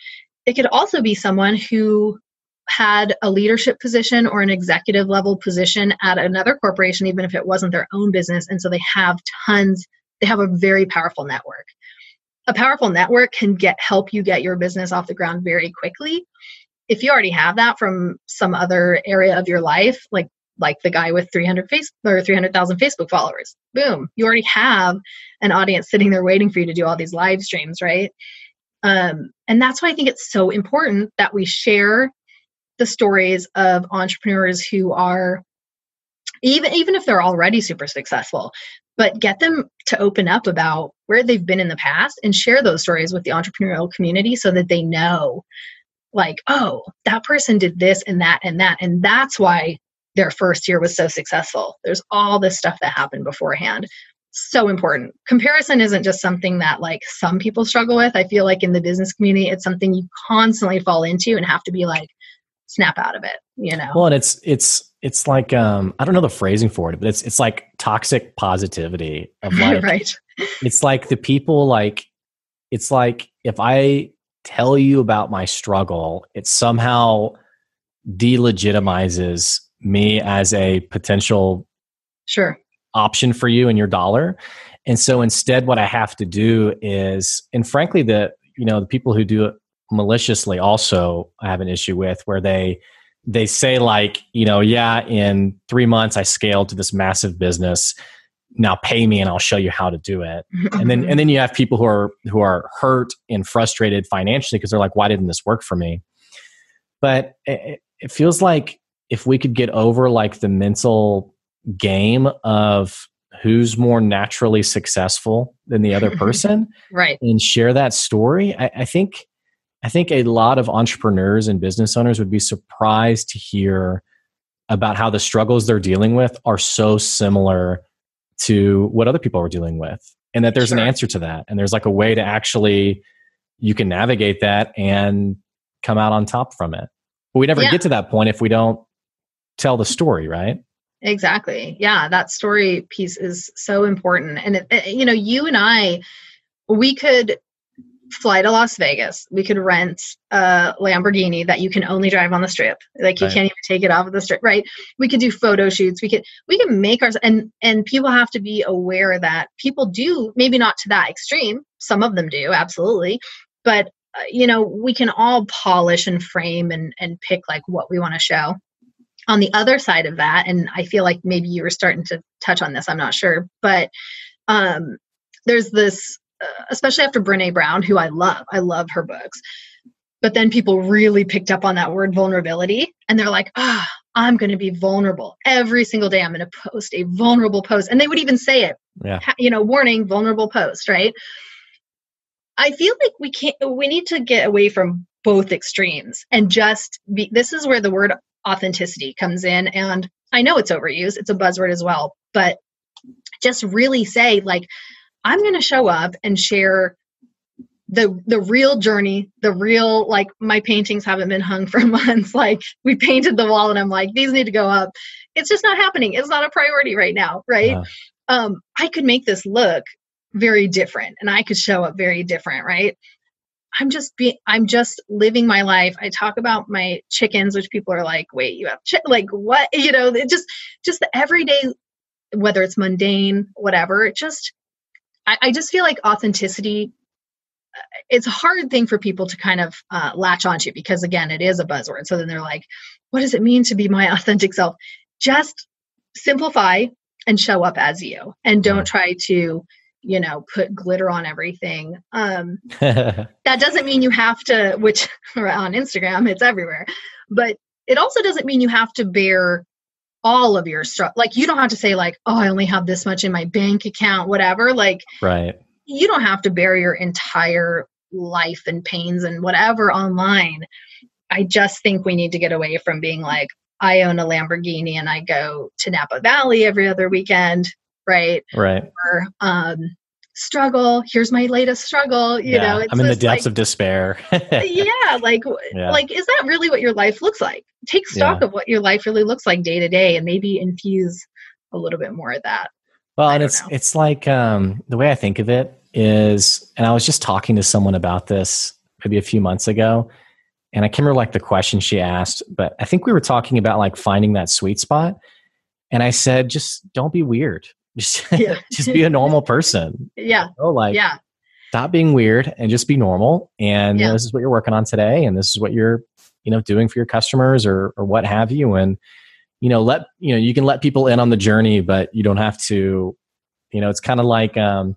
It could also be someone who had a leadership position or an executive level position at another corporation, even if it wasn't their own business. And so they have tons, they have a very powerful network. A powerful network can get help you get your business off the ground very quickly. If you already have that from some other area of your life, like like the guy with 300 face or 300,000 Facebook followers, boom, you already have an audience sitting there waiting for you to do all these live streams, right? Um, and that's why I think it's so important that we share the stories of entrepreneurs who are even even if they're already super successful but get them to open up about where they've been in the past and share those stories with the entrepreneurial community so that they know like oh that person did this and that and that and that's why their first year was so successful. There's all this stuff that happened beforehand. So important. Comparison isn't just something that like some people struggle with. I feel like in the business community it's something you constantly fall into and have to be like snap out of it you know? Well, and it's it's it's like um I don't know the phrasing for it, but it's it's like toxic positivity of like right. it's like the people like it's like if I tell you about my struggle, it somehow delegitimizes me as a potential sure. option for you and your dollar. And so instead what I have to do is and frankly the you know the people who do it maliciously also I have an issue with where they they say like, you know, yeah, in 3 months I scaled to this massive business. now pay me and I'll show you how to do it. and then mm-hmm. and then you have people who are who are hurt and frustrated financially because they're like, why didn't this work for me? But it, it feels like if we could get over like the mental game of who's more naturally successful than the other person right and share that story I, I, think i think a lot of entrepreneurs and business owners would be surprised to hear about how the struggles they're dealing with are so similar to what other people are dealing with and that there's sure. an answer to that and there's like a way to actually you can navigate that and come out on top from it but we never yeah. get to that point if we don't tell the story right exactly yeah that story piece is so important and it, it, you know you and i we could fly to las vegas. We could rent a lamborghini that you can only drive on the strip. Like you right. can't even take it off of the strip right? We could do photo shoots. We could we can make ours and and people have to be aware that people do maybe not to that extreme. Some of them do absolutely. But uh, you know we can all polish and frame and and pick like what we want to show. On the other side of that and i feel like maybe you were starting to touch on this i'm not sure but um, there's this especially after brene brown who i love. I love her books. But then people really picked up on that word vulnerability and they're like ah oh, i'm going to be vulnerable every single day. I'm going to post a vulnerable post. And they would even say it. Yeah. you know warning vulnerable post right? I feel like we can't we need to get away from both extremes and just be this is where the word authenticity comes in. And I know it's overused, it's a buzzword as well, but just really say, like, I'm going to show up and share the the real journey the real like my paintings haven't been hung for months like we painted the wall and i'm like these need to go up it's just not happening it's not a priority right now right yeah. um i could make this look very different and i could show up very different right I'm just being, I'm just living my life. I talk about my chickens, which people are like, wait, you have chi-? like what? You know, it just, just the everyday, whether it's mundane, whatever, it just, I, I just feel like authenticity, uh, it's a hard thing for people to kind of uh, latch onto because again, it is a buzzword. So then they're like, what does it mean to be my authentic self? Just simplify and show up as you and don't try to you know put glitter on everything um that doesn't mean you have to which on instagram it's everywhere but it also doesn't mean you have to bear all of your stuff like you don't have to say like oh i only have this much in my bank account whatever like right you don't have to bear your entire life and pains and whatever online i just think we need to get away from being like i own a lamborghini and i go to napa valley every other weekend right? Right. Or um, struggle. Here's my latest struggle. You yeah, know, I'm in the depths like, of despair. yeah, like yeah. like is that really what your life looks like? Take stock yeah. of what your life really looks like day to day, and maybe infuse a little bit more of that. Well, and it's know. it's like um, the way I think of it is, and I was just talking to someone about this maybe a few months ago, and I can't remember like the question she asked, but I think we were talking about like finding that sweet spot. And I said, just don't be weird. Just, yeah. just be a normal person. Yeah. You know, like, yeah. Stop being weird and just be normal. And yeah. you know, this is what you're working on today, and this is what you're, you know, doing for your customers or or what have you. And you know, let you know you can let people in on the journey, but you don't have to. You know, it's kind of like um,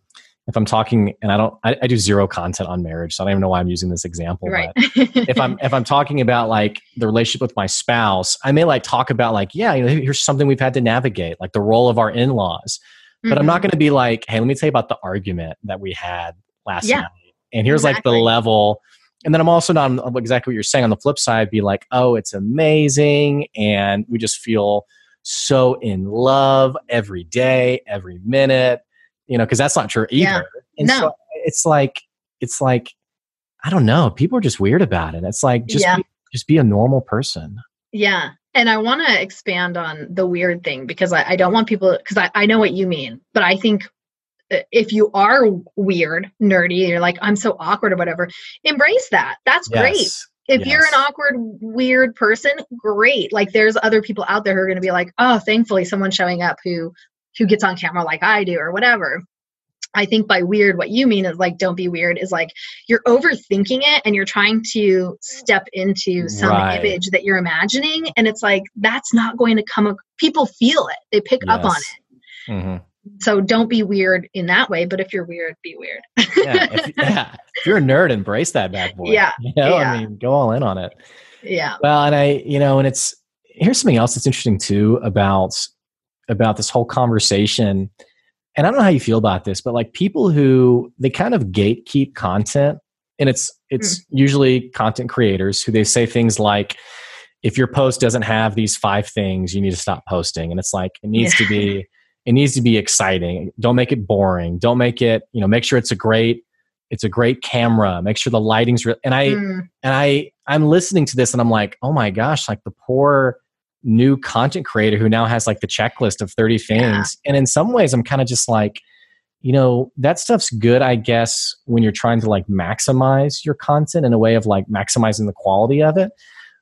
if I'm talking, and I don't, I, I, do zero content on marriage, so I don't even know why I'm using this example. Right. But if I'm if I'm talking about like the relationship with my spouse, I may like talk about like, yeah, you know, here's something we've had to navigate, like the role of our in-laws. But mm-hmm. I'm not mm-hmm. going to be like, hey, let me tell you about the argument that we had last yeah, night. And here's exactly. like the level. And then I'm also not exactly what you're saying on the flip side, be like, oh, it's amazing. And we just feel so in love every day, every minute, you know, because that's not true either. Yeah. And no. so it's like, it's like, I don't know. People are just weird about it. It's like, just, yeah. be, just be a normal person. Yeah. And I want to expand on the weird thing because I, I don't want people, because I, I know what you mean, but I think uh, if you are weird, nerdy, you're like, I'm so awkward or whatever, embrace that. That's yes. great. If yes. you're an awkward, weird person, great. Like there's other people out there who are going to be like, oh, thankfully someone showing up who who gets on camera like I do or whatever. I think by weird, what you mean is like, don't be weird, is like you're overthinking it and you're trying to step into some right. image that you're imagining. And it's like, that's not going to come, people feel it, they pick yes. up on it. Mm-hmm. so don't be weird in that way but if you're weird be weird yeah, if, yeah. If you're a nerd, embrace that bad boy. Yeah, You know, yeah. I mean, go all in on it. yeah Well, and I, you know, and it's here's something else that's interesting too about about this whole conversation. And I don't know how you feel about this, but like people who they kind of gatekeep content, and it's it's usually content creators who they say things like, if your post doesn't have these five things, you need to stop posting. And it's like it needs to be it needs to be exciting. Don't make it boring. Don't make it, you know, make sure it's a great it's a great camera. Make sure the lighting's real. And I Mm, and I I'm listening to this and I'm like, oh my gosh, like the poor new content creator who now has like the checklist of 30 things. Yeah. And in some ways I'm kind of just like, you know, that stuff's good, I guess, when you're trying to like maximize your content in a way of like maximizing the quality of it.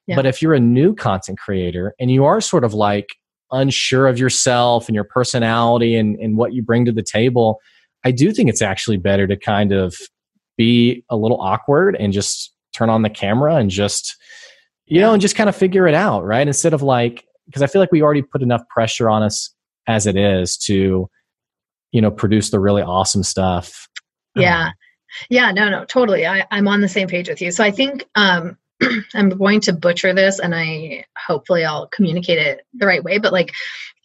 Yeah. But if you're a new content creator and you are sort of like unsure of yourself and your personality and, and what you bring to the table, I do think it's actually better to kind of be a little awkward and just turn on the camera and just you know and just kind of figure it out right? Instead of like because i feel like we already put enough pressure on us as it is to you know produce the really awesome stuff. Yeah. Yeah no no totally I, i'm on the same page with you. So i think um i'm going to butcher this and i hopefully i'll communicate it the right way but like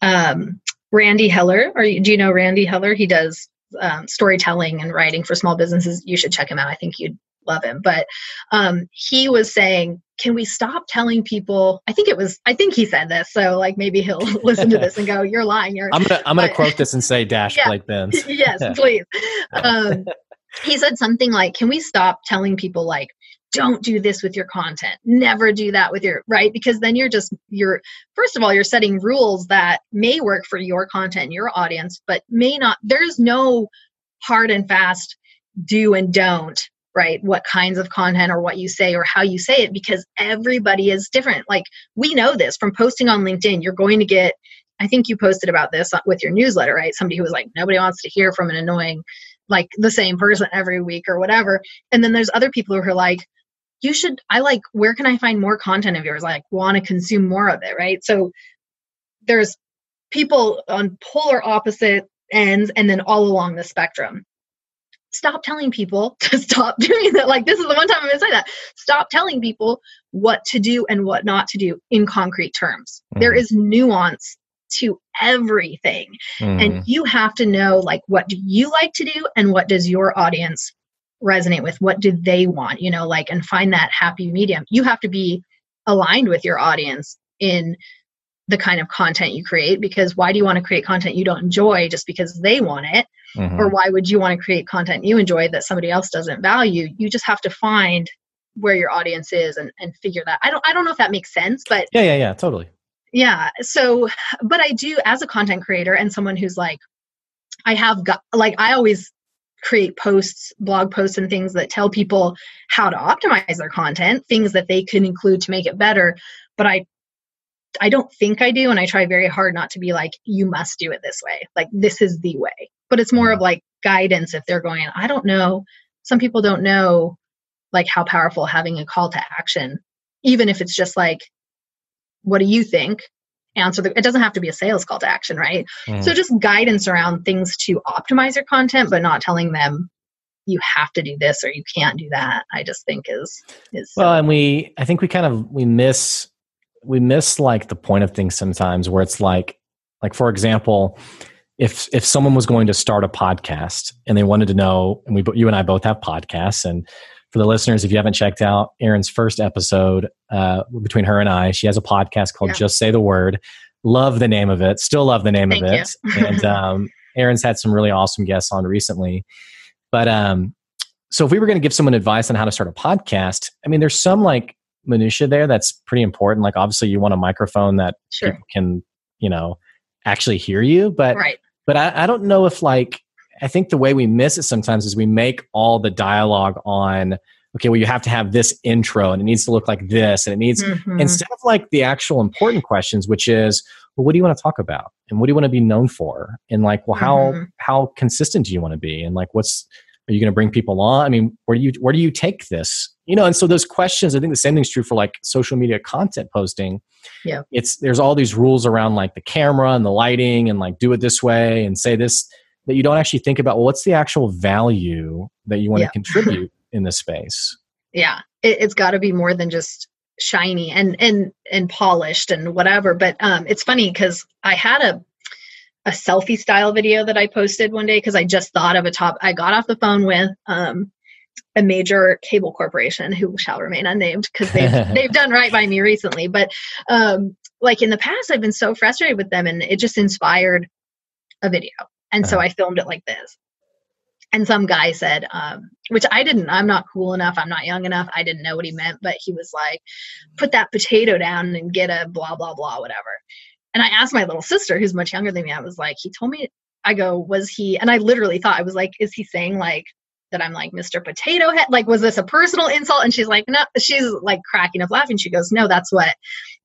um randy heller or do you know randy heller? He does um, storytelling and writing for small businesses. You should check him out. I think you'd love him. But um he was saying can we stop telling people i think it was i think he said this so like maybe he'll listen to this and go you're lying you're i'm gonna i'm gonna But- quote this and say dash Yeah. blake benz yes, please. Um, he said something like, "Can we stop telling people like, don't do this with your content, never do that with your right?" Because then you're just you're first of all you're setting rules that may work for your content, your audience, but may not. There's no hard and fast do and don't right what kinds of content or what you say or how you say it because everybody is different like we know this from posting on linkedin you're going to get I think you posted about this with your newsletter, right? Somebody who was like, nobody wants to hear from an annoying, like the same person every week or whatever. And then there's other people who are like, you should, I like, where can I find more content of yours? Like, want to consume more of it, right? So there's people on polar opposite ends and then all along the spectrum. Stop telling people to stop doing that. Like, this is the one time I'm going to say that. Stop telling people what to do and what not to do in concrete terms. There Mhm. is nuance to everything Mhm. and you have to know like what do you like to do and what does your audience resonate with what do they want you know like and find that happy medium you have to be aligned with your audience in the kind of content you create because why do you want to create content you don't enjoy just because they want it Mhm. or why would you want to create content you enjoy that somebody else doesn't value you just have to find where your audience is and, and figure that i don't i don't know if that makes sense but yeah yeah yeah totally yeah so but i do as a content creator and someone who's like i have got like i always create posts blog posts and things that tell people how to optimize their content things that they can include to make it better but i i don't think i do and i try very hard not to be like you must do it this way. Like this is the way. But it's more of like guidance if they're going i don't know. Some people don't know like how powerful having a call to action even if it's just like what do you think? Answer the it doesn't have to be a sales call to action right? Mhm. so just guidance around things to optimize your content but not telling them you have to do this or you can't do that. I just think is is Well, and we, I think we kind of we miss we miss like the point of things sometimes, where it's like, like for example, if if someone was going to start a podcast and they wanted to know, and we you and I both have podcasts, and for the listeners, if you haven't checked out Erin's first episode uh, between her and I, she has a podcast called Yeah. Just Say the Word. Love the name of it. Still love the name Thank of it. and um, Erin's had some really awesome guests on recently. But um, so if we were going to give someone advice on how to start a podcast, I mean, there's some like minutia there that's pretty important. Like obviously, you want a microphone that sure people can, you know, actually hear you. But right but I, I don't know if like I think the way we miss it sometimes is we make all the dialogue on okay, well you have to have this intro and it needs to look like this and it needs Mhm. instead of like the actual important questions, which is well, what do you want to talk about and what do you want to be known for and like well how Mhm. how consistent do you want to be and like what's Are you going to bring people on? I mean, where do you where do you take this? You know, and so those questions. I think the same thing's true for like social media content posting. Yeah, it's there's all these rules around like the camera and the lighting and like do it this way and say this that you don't actually think about. Well, what's the actual value that you want yeah. to contribute in this space? Yeah, it, it's got to be more than just shiny and and and polished and whatever. But um, it's funny because I had a a selfie style video that I posted one day because I just thought of a top. I got off the phone with um, a major cable corporation who shall remain unnamed because they've they've done right by me recently. But um, like in the past, I've been so frustrated with them, and it just inspired a video. And so uh-huh. I filmed it like this. And some guy said, um, which I didn't, I'm not cool enough, I'm not young enough, I didn't know what he meant, but he was like, put that potato down and get a blah, blah, blah, whatever. And I asked my little sister, who's much younger than me, I was like, he told me, I go, was he, and I literally thought, I was like, is he saying like that I'm like Mr. Potato Head? Like, was this a personal insult? And she's like, no, she's like cracking up laughing. She goes, no, that's what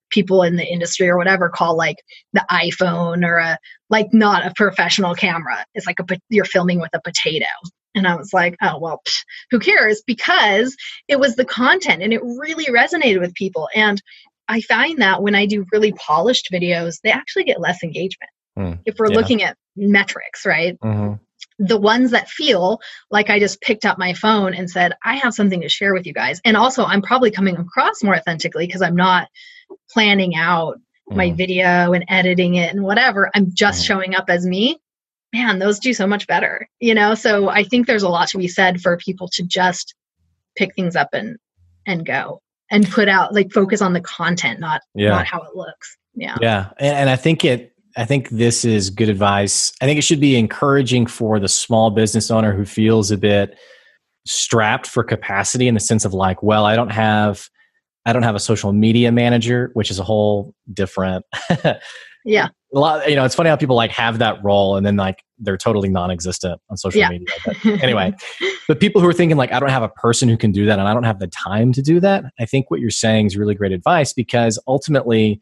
people in the industry or whatever call like the iPhone or a like not a professional camera. It's like a you're filming with a potato. And I was like, oh well, who cares? Because it was the content and it really resonated with people. And I find that when I do really polished videos, they actually get less engagement. Mm, if we're yeah. looking at metrics, right? Mm-hmm. The ones that feel like I just picked up my phone and said, I have something to share with you guys. And also, I'm probably coming across more authentically because I'm not planning out mm. my video and editing it and whatever. I'm just mm. showing up as me. Man, those do so much better, you know? So I think there's a lot to be said for people to just pick things up and and go and put out like focus on the content, not yeah. not how it looks. Yeah. Yeah. And, and I think it I think this is good advice. I think it should be encouraging for the small business owner who feels a bit strapped for capacity in the sense of like, well, I don't have I don't have a social media manager, which is a whole different. yeah. A lot, you know, it's funny how people like have that role and then like they're totally non-existent on social yeah. media. But anyway, but people who are thinking like, I don't have a person who can do that and I don't have the time to do that. I think what you're saying is really great advice because ultimately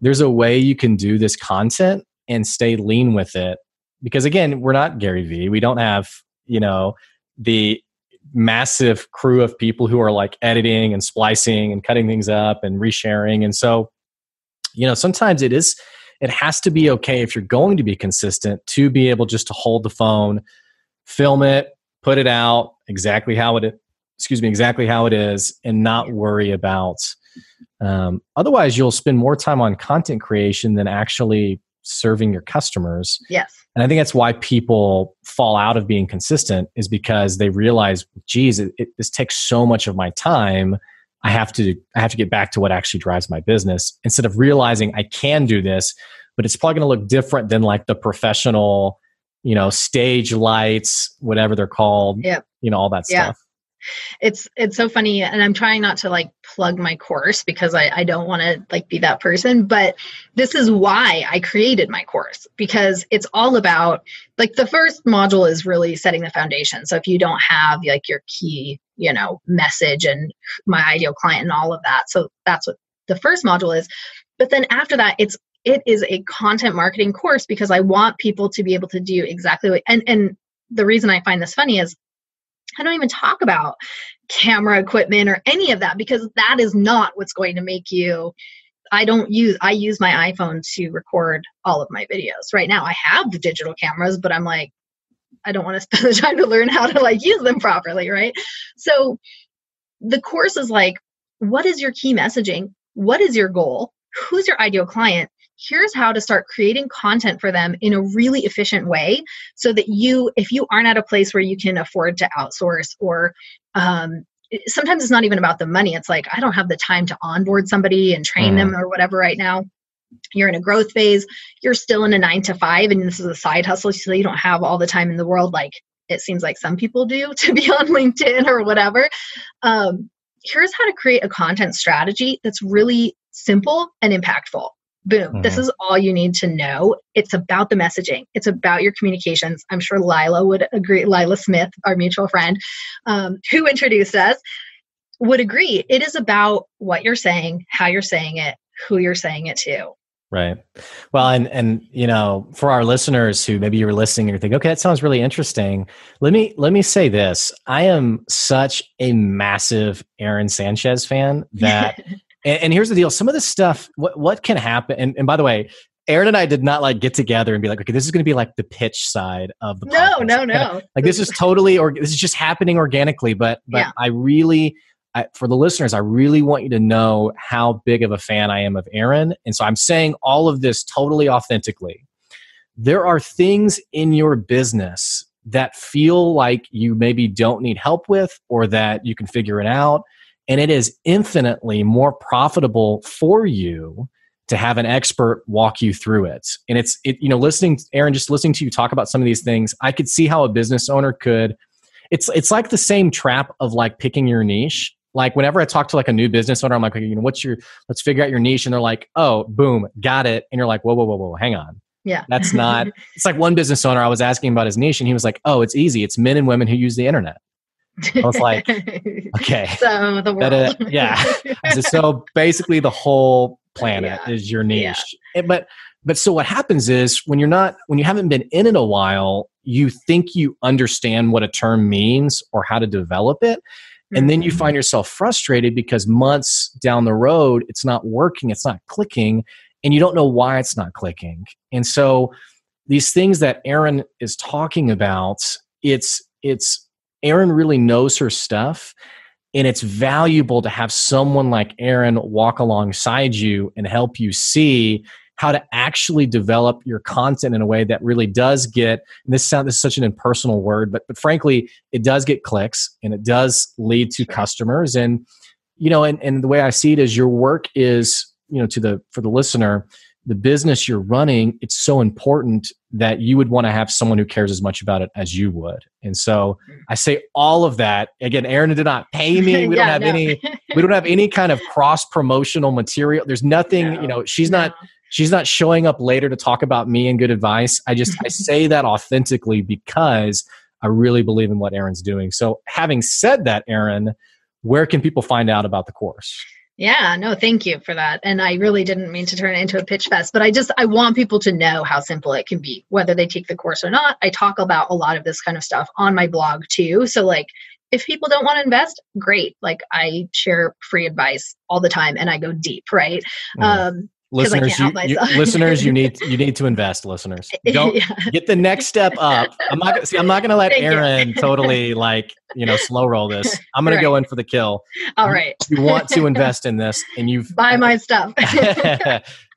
there's a way you can do this content and stay lean with it. Because again, we're not Gary Vee. We don't have, you know, the massive crew of people who are like editing and splicing and cutting things up and resharing. And so, you know, sometimes it is, it has to be okay if you're going to be consistent to be able just to hold the phone, film it, put it out exactly how it, excuse me, exactly how it is, and not worry about. Um, otherwise, you'll spend more time on content creation than actually serving your customers. Yes. And I think that's why people fall out of being consistent is because they realize, geez, it, it, this takes so much of my time. I have to I have to get back to what actually drives my business instead of realizing I can do this, but it's probably going to look different than like the professional, you know, stage lights, whatever they're called. Yeah. You know, all that yeah. stuff it's it's so funny and i'm trying not to like plug my course because i, I don't want to like be that person but this is why i created my course because it's all about like the first module is really setting the foundation so if you don't have like your key you know message and my ideal client and all of that so that's what the first module is but then after that it's it is a content marketing course because i want people to be able to do exactly what and and the reason i find this funny is I don't even talk about camera equipment or any of that because that is not what's going to make you I don't use I use my iPhone to record all of my videos. Right now I have the digital cameras, but I'm like I don't want to spend the time to learn how to like use them properly, right? So the course is like what is your key messaging? What is your goal? Who's your ideal client? here's how to start creating content for them in a really efficient way so that you if you aren't at a place where you can afford to outsource or um, sometimes it's not even about the money it's like i don't have the time to onboard somebody and train mm. them or whatever right now you're in a growth phase you're still in a nine to five and this is a side hustle so you don't have all the time in the world like it seems like some people do to be on linkedin or whatever um, here's how to create a content strategy that's really simple and impactful Boom. Mm-hmm. This is all you need to know. It's about the messaging. It's about your communications. I'm sure Lila would agree. Lila Smith, our mutual friend, um, who introduced us, would agree. It is about what you're saying, how you're saying it, who you're saying it to. Right. Well, and and you know, for our listeners who maybe you were listening and you think, okay, that sounds really interesting. Let me let me say this. I am such a massive Erin Sanchez fan that and, and, here's the deal. Some of the stuff, what what can happen, and, and by the way, Erin and I did not like get together and be like, okay, this is going to be like the pitch side of the no, podcast. no, no. Like this is totally or this is just happening organically. But but yeah. I really, I, for the listeners, I really want you to know how big of a fan I am of Erin. and so I'm saying all of this totally authentically. There are things in your business that feel like you maybe don't need help with, or that you can figure it out, and it is infinitely more profitable for you to have an expert walk you through it. And it's it, you know, listening, Erin, just listening to you talk about some of these things, I could see how a business owner could. It's it's like the same trap of like picking your niche. Like whenever I talk to like a new business owner, I'm like, you know, what's your let's figure out your niche, and they're like, oh, boom, got it, and you're like, whoa, whoa, whoa, whoa, hang on. Yeah. That's not, it's like one business owner, I was asking about his niche and he was like, oh, it's easy. It's men and women who use the internet. I was like, okay. So the world. That, uh, yeah. so, so basically the whole planet yeah. is your niche. Yeah. But but so what happens is when you're not when you haven't been in it a while, you think you understand what a term means or how to develop it. And then you find yourself frustrated because months down the road, it's not working, it's not clicking, and you don't know why it's not clicking. And so these things that Erin is talking about, it's it's Erin really knows her stuff and it's valuable to have someone like Erin walk alongside you and help you see how to actually develop your content in a way that really does get and this sound this is such an impersonal word but but frankly it does get clicks and it does lead to customers and you know and, and the way i see it is your work is you know to the for the listener the business you're running, it's so important that you would want to have someone who cares as much about it as you would. And so mm. I say all of that. Again, Erin did not pay me. We yeah, don't have no. any we don't have any kind of cross promotional material. There's nothing, no, you know, she's no. not she's not showing up later to talk about me and good advice. I just I say that authentically because I really believe in what Erin's doing. So having said that, Erin, where can people find out about the course? Yeah, no, thank you for that. And I really didn't mean to turn it into a pitch fest, but I just I want people to know how simple it can be, whether they take the course or not. I talk about a lot of this kind of stuff on my blog too. So like if people don't want to invest, great. Like I share free advice all the time and I go deep, right? Mm. Um listeners you, you, listeners you need you need to invest listeners. Don't yeah. get the next step up. I'm not see i'm not gonna let erin totally like you know slow roll this. I'm gonna right. go in for the kill. All right. you, you want to invest in this and you've buy my stuff.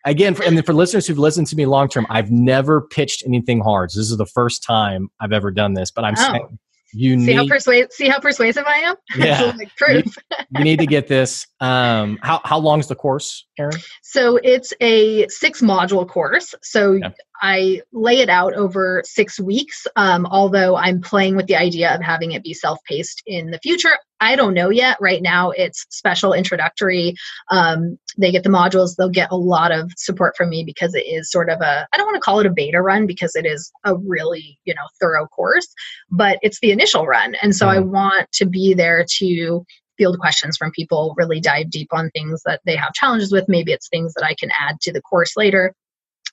Again for, and for listeners who've listened to me long term i've never pitched anything hard. So this is the first time i've ever done this but i'm oh. saying you see need, how persuasive see how persuasive I am. Yeah, like proof. you, you, need to get this. Um, how how long is the course, Erin? So it's a six module course. So yeah. I lay it out over six weeks. Um, although I'm playing with the idea of having it be self paced in the future. I don't know yet. Right now, it's special introductory. Um, they get the modules. They'll get a lot of support from me because it is sort of a, I don't want to call it a beta run because it is a really, you know, thorough course, but it's the initial run. And so mm. I want to be there to field questions from people, really dive deep on things that they have challenges with. Maybe it's things that I can add to the course later.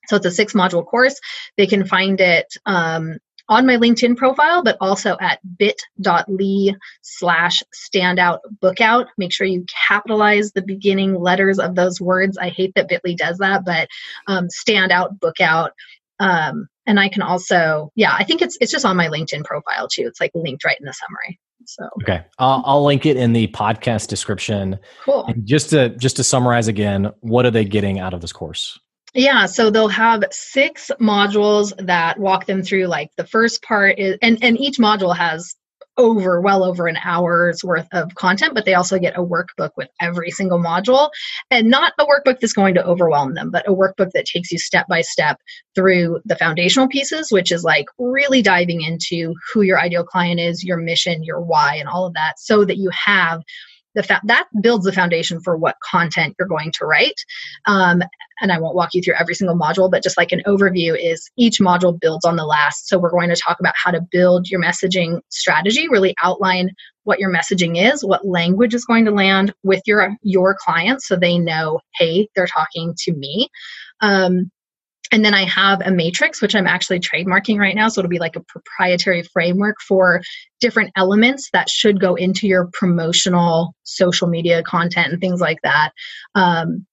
So it's a six module course. They can find it um, on my LinkedIn profile, but also at bit.ly slash standout bookout. Make sure you capitalize the beginning letters of those words. I hate that Bitly does that, but um, standout bookout. Um, and I can also, yeah, I think it's it's just on my LinkedIn profile too. It's like linked right in the summary. So okay, I'll, I'll link it in the podcast description. Cool. And just to just to summarize again, what are they getting out of this course? Yeah, so they'll have six modules that walk them through like the first part is and and each module has over well over an hour's worth of content, but they also get a workbook with every single module. And not a workbook that's going to overwhelm them, but a workbook that takes you step by step through the foundational pieces, which is like really diving into who your ideal client is, your mission, your why, and all of that, so that you have the fa- that builds the foundation for what content you're going to write. Um, and I won't walk you through every single module, but just like an overview is each module builds on the last. So we're going to talk about how to build your messaging strategy, really outline what your messaging is, what language is going to land with your your clients so they know, hey, they're talking to me. Um, and then I have a matrix, which I'm actually trademarking right now. So it'll be like a proprietary framework for different elements that should go into your promotional social media content and things like that um,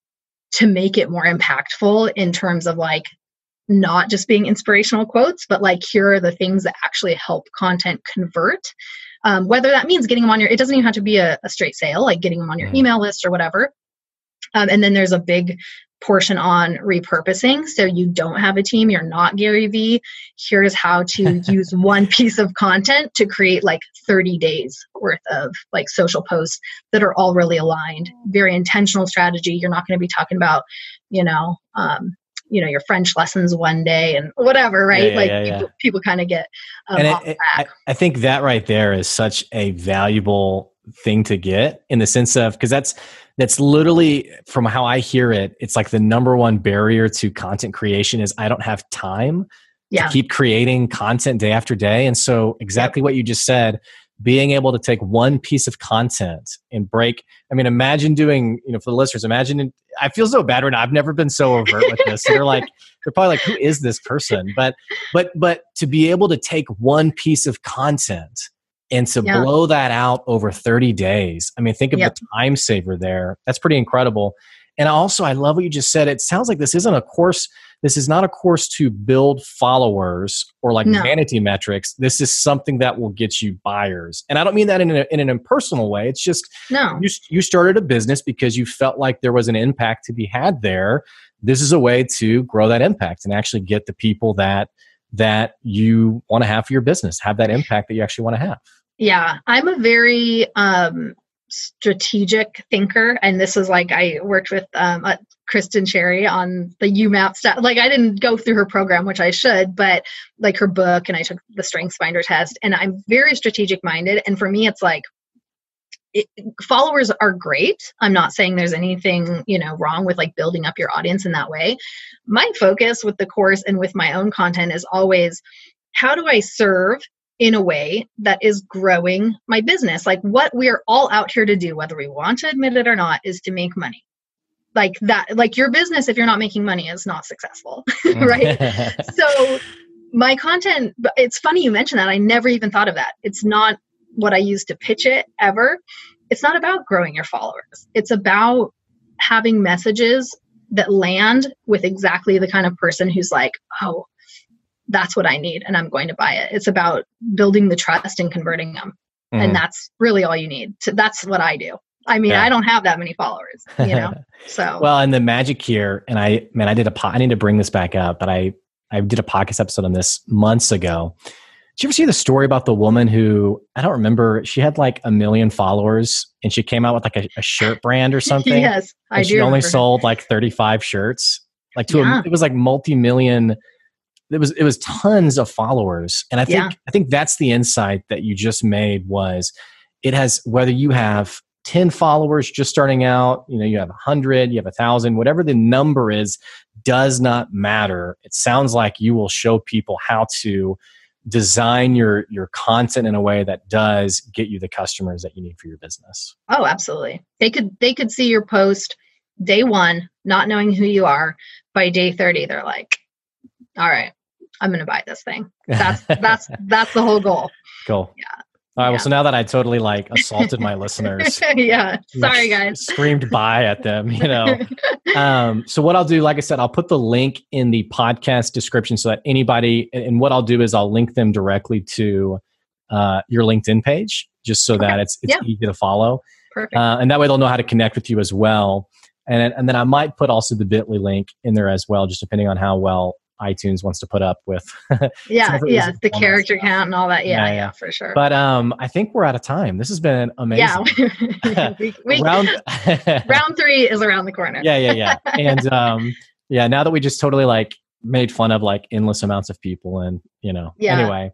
to make it more impactful in terms of like not just being inspirational quotes, but like here are the things that actually help content convert. Um, whether that means getting them on your, it doesn't even have to be a, a straight sale, like getting them on your mm-hmm. email list or whatever. Um, and then there's a big portion on repurposing. So you don't have a team, you're not Gary Vee. Here's how to use one piece of content to create like 30 days worth of like social posts that are all really aligned. Very intentional strategy. You're not going to be talking about, you know, um, you know your french lessons one day and whatever right yeah, like yeah, yeah. people, people kind of get um, and it, I, I think that right there is such a valuable thing to get in the sense of because that's that's literally from how i hear it it's like the number one barrier to content creation is i don't have time yeah. to keep creating content day after day and so exactly yep. what you just said being able to take one piece of content and break i mean imagine doing you know for the listeners imagine i feel so bad right now i've never been so overt with this they're like they're probably like who is this person but but but to be able to take one piece of content and to yeah. blow that out over 30 days i mean think of yep. the time saver there that's pretty incredible and also i love what you just said it sounds like this isn't a course this is not a course to build followers or like no. vanity metrics. This is something that will get you buyers. And I don't mean that in, a, in an impersonal way. It's just no. you, you started a business because you felt like there was an impact to be had there. This is a way to grow that impact and actually get the people that that you want to have for your business, have that impact that you actually want to have. Yeah, I'm a very um, strategic thinker and this is like i worked with um, uh, Kristin Sherry on the YouMap stuff like i didn't go through her program which i should but like her book and i took the strengths finder test and i'm very strategic minded and for me it's like it, followers are great i'm not saying there's anything you know wrong with like building up your audience in that way my focus with the course and with my own content is always how do i serve in a way that is growing my business. Like what we're all out here to do, whether we want to admit it or not, is to make money. Like that, like your business, if you're not making money, is not successful, mm. right? so my content, it's funny you mentioned that. I never even thought of that. It's not what I use to pitch it ever. It's not about growing your followers. It's about having messages that land with exactly the kind of person who's like, oh, that's what I need and I'm going to buy it. It's about building the trust and converting them. Mm. And mm-hmm. that's really all you need. To, that's what I do. I mean, yeah. I don't have that many followers, you know. So well, and the magic here, and I man, I did a po- I need to bring this back up, but I I did a podcast episode on this months ago. Did you ever see the story about the woman who I don't remember? She had like a million followers, and she came out with like a, a shirt brand or something. yes, I do. She only sold like thirty five shirts, like to yeah. a, it was like multi million it was it was tons of followers and i think yeah. i think that's the insight that you just made was it has whether you have 10 followers just starting out you know you have a 100 you have a 1000 whatever the number is does not matter it sounds like you will show people how to design your your content in a way that does get you the customers that you need for your business oh absolutely they could they could see your post day one not knowing who you are by day 30 they're like all right, I'm going to buy this thing. That's that's that's the whole goal. Cool. Yeah. All right. Yeah. Well, so now that I totally like assaulted my listeners, yeah. Sorry, guys. Screamed by at them, you know. um, so what I'll do, like I said, I'll put the link in the podcast description so that anybody, and what I'll do is I'll link them directly to uh, your LinkedIn page, just so okay. that it's it's yeah. easy to follow. Perfect. Uh, and that way they'll know how to connect with you as well. And and then I might put also the Bitly link in there as well, just depending on how well iTunes wants to put up with. yeah, yeah, the character stuff. count and all that. Yeah, yeah, yeah, for sure. But um, I think we're out of time. This has been amazing. Yeah, we, we, round round three is around the corner. yeah, yeah, yeah, and um, yeah. Now that we just totally like made fun of like endless amounts of people and you know yeah. anyway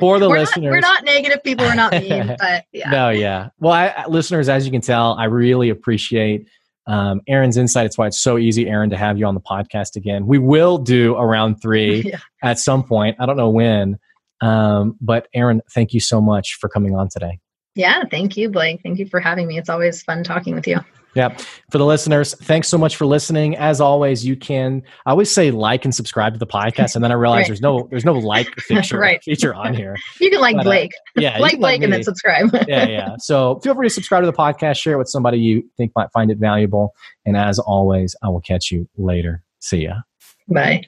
for the we're listeners not, we're not negative people we're not mean but yeah no yeah well I, listeners as you can tell i really appreciate um, Erin's insight. It's why it's so easy, Erin, to have you on the podcast again. We will do a round three yeah. at some point. I don't know when. Um, but Erin, thank you so much for coming on today. Yeah, thank you, Blake. Thank you for having me. It's always fun talking with you. Yeah. For the listeners, thanks so much for listening. As always, you can I always say like and subscribe to the podcast, and then I realize right. there's no there's no like feature right. feature on here. You can like but, uh, Blake. Uh, yeah, like Blake like and then subscribe. yeah, yeah. So feel free to subscribe to the podcast, share it with somebody you think might find it valuable. And as always, I will catch you later. See ya. Bye.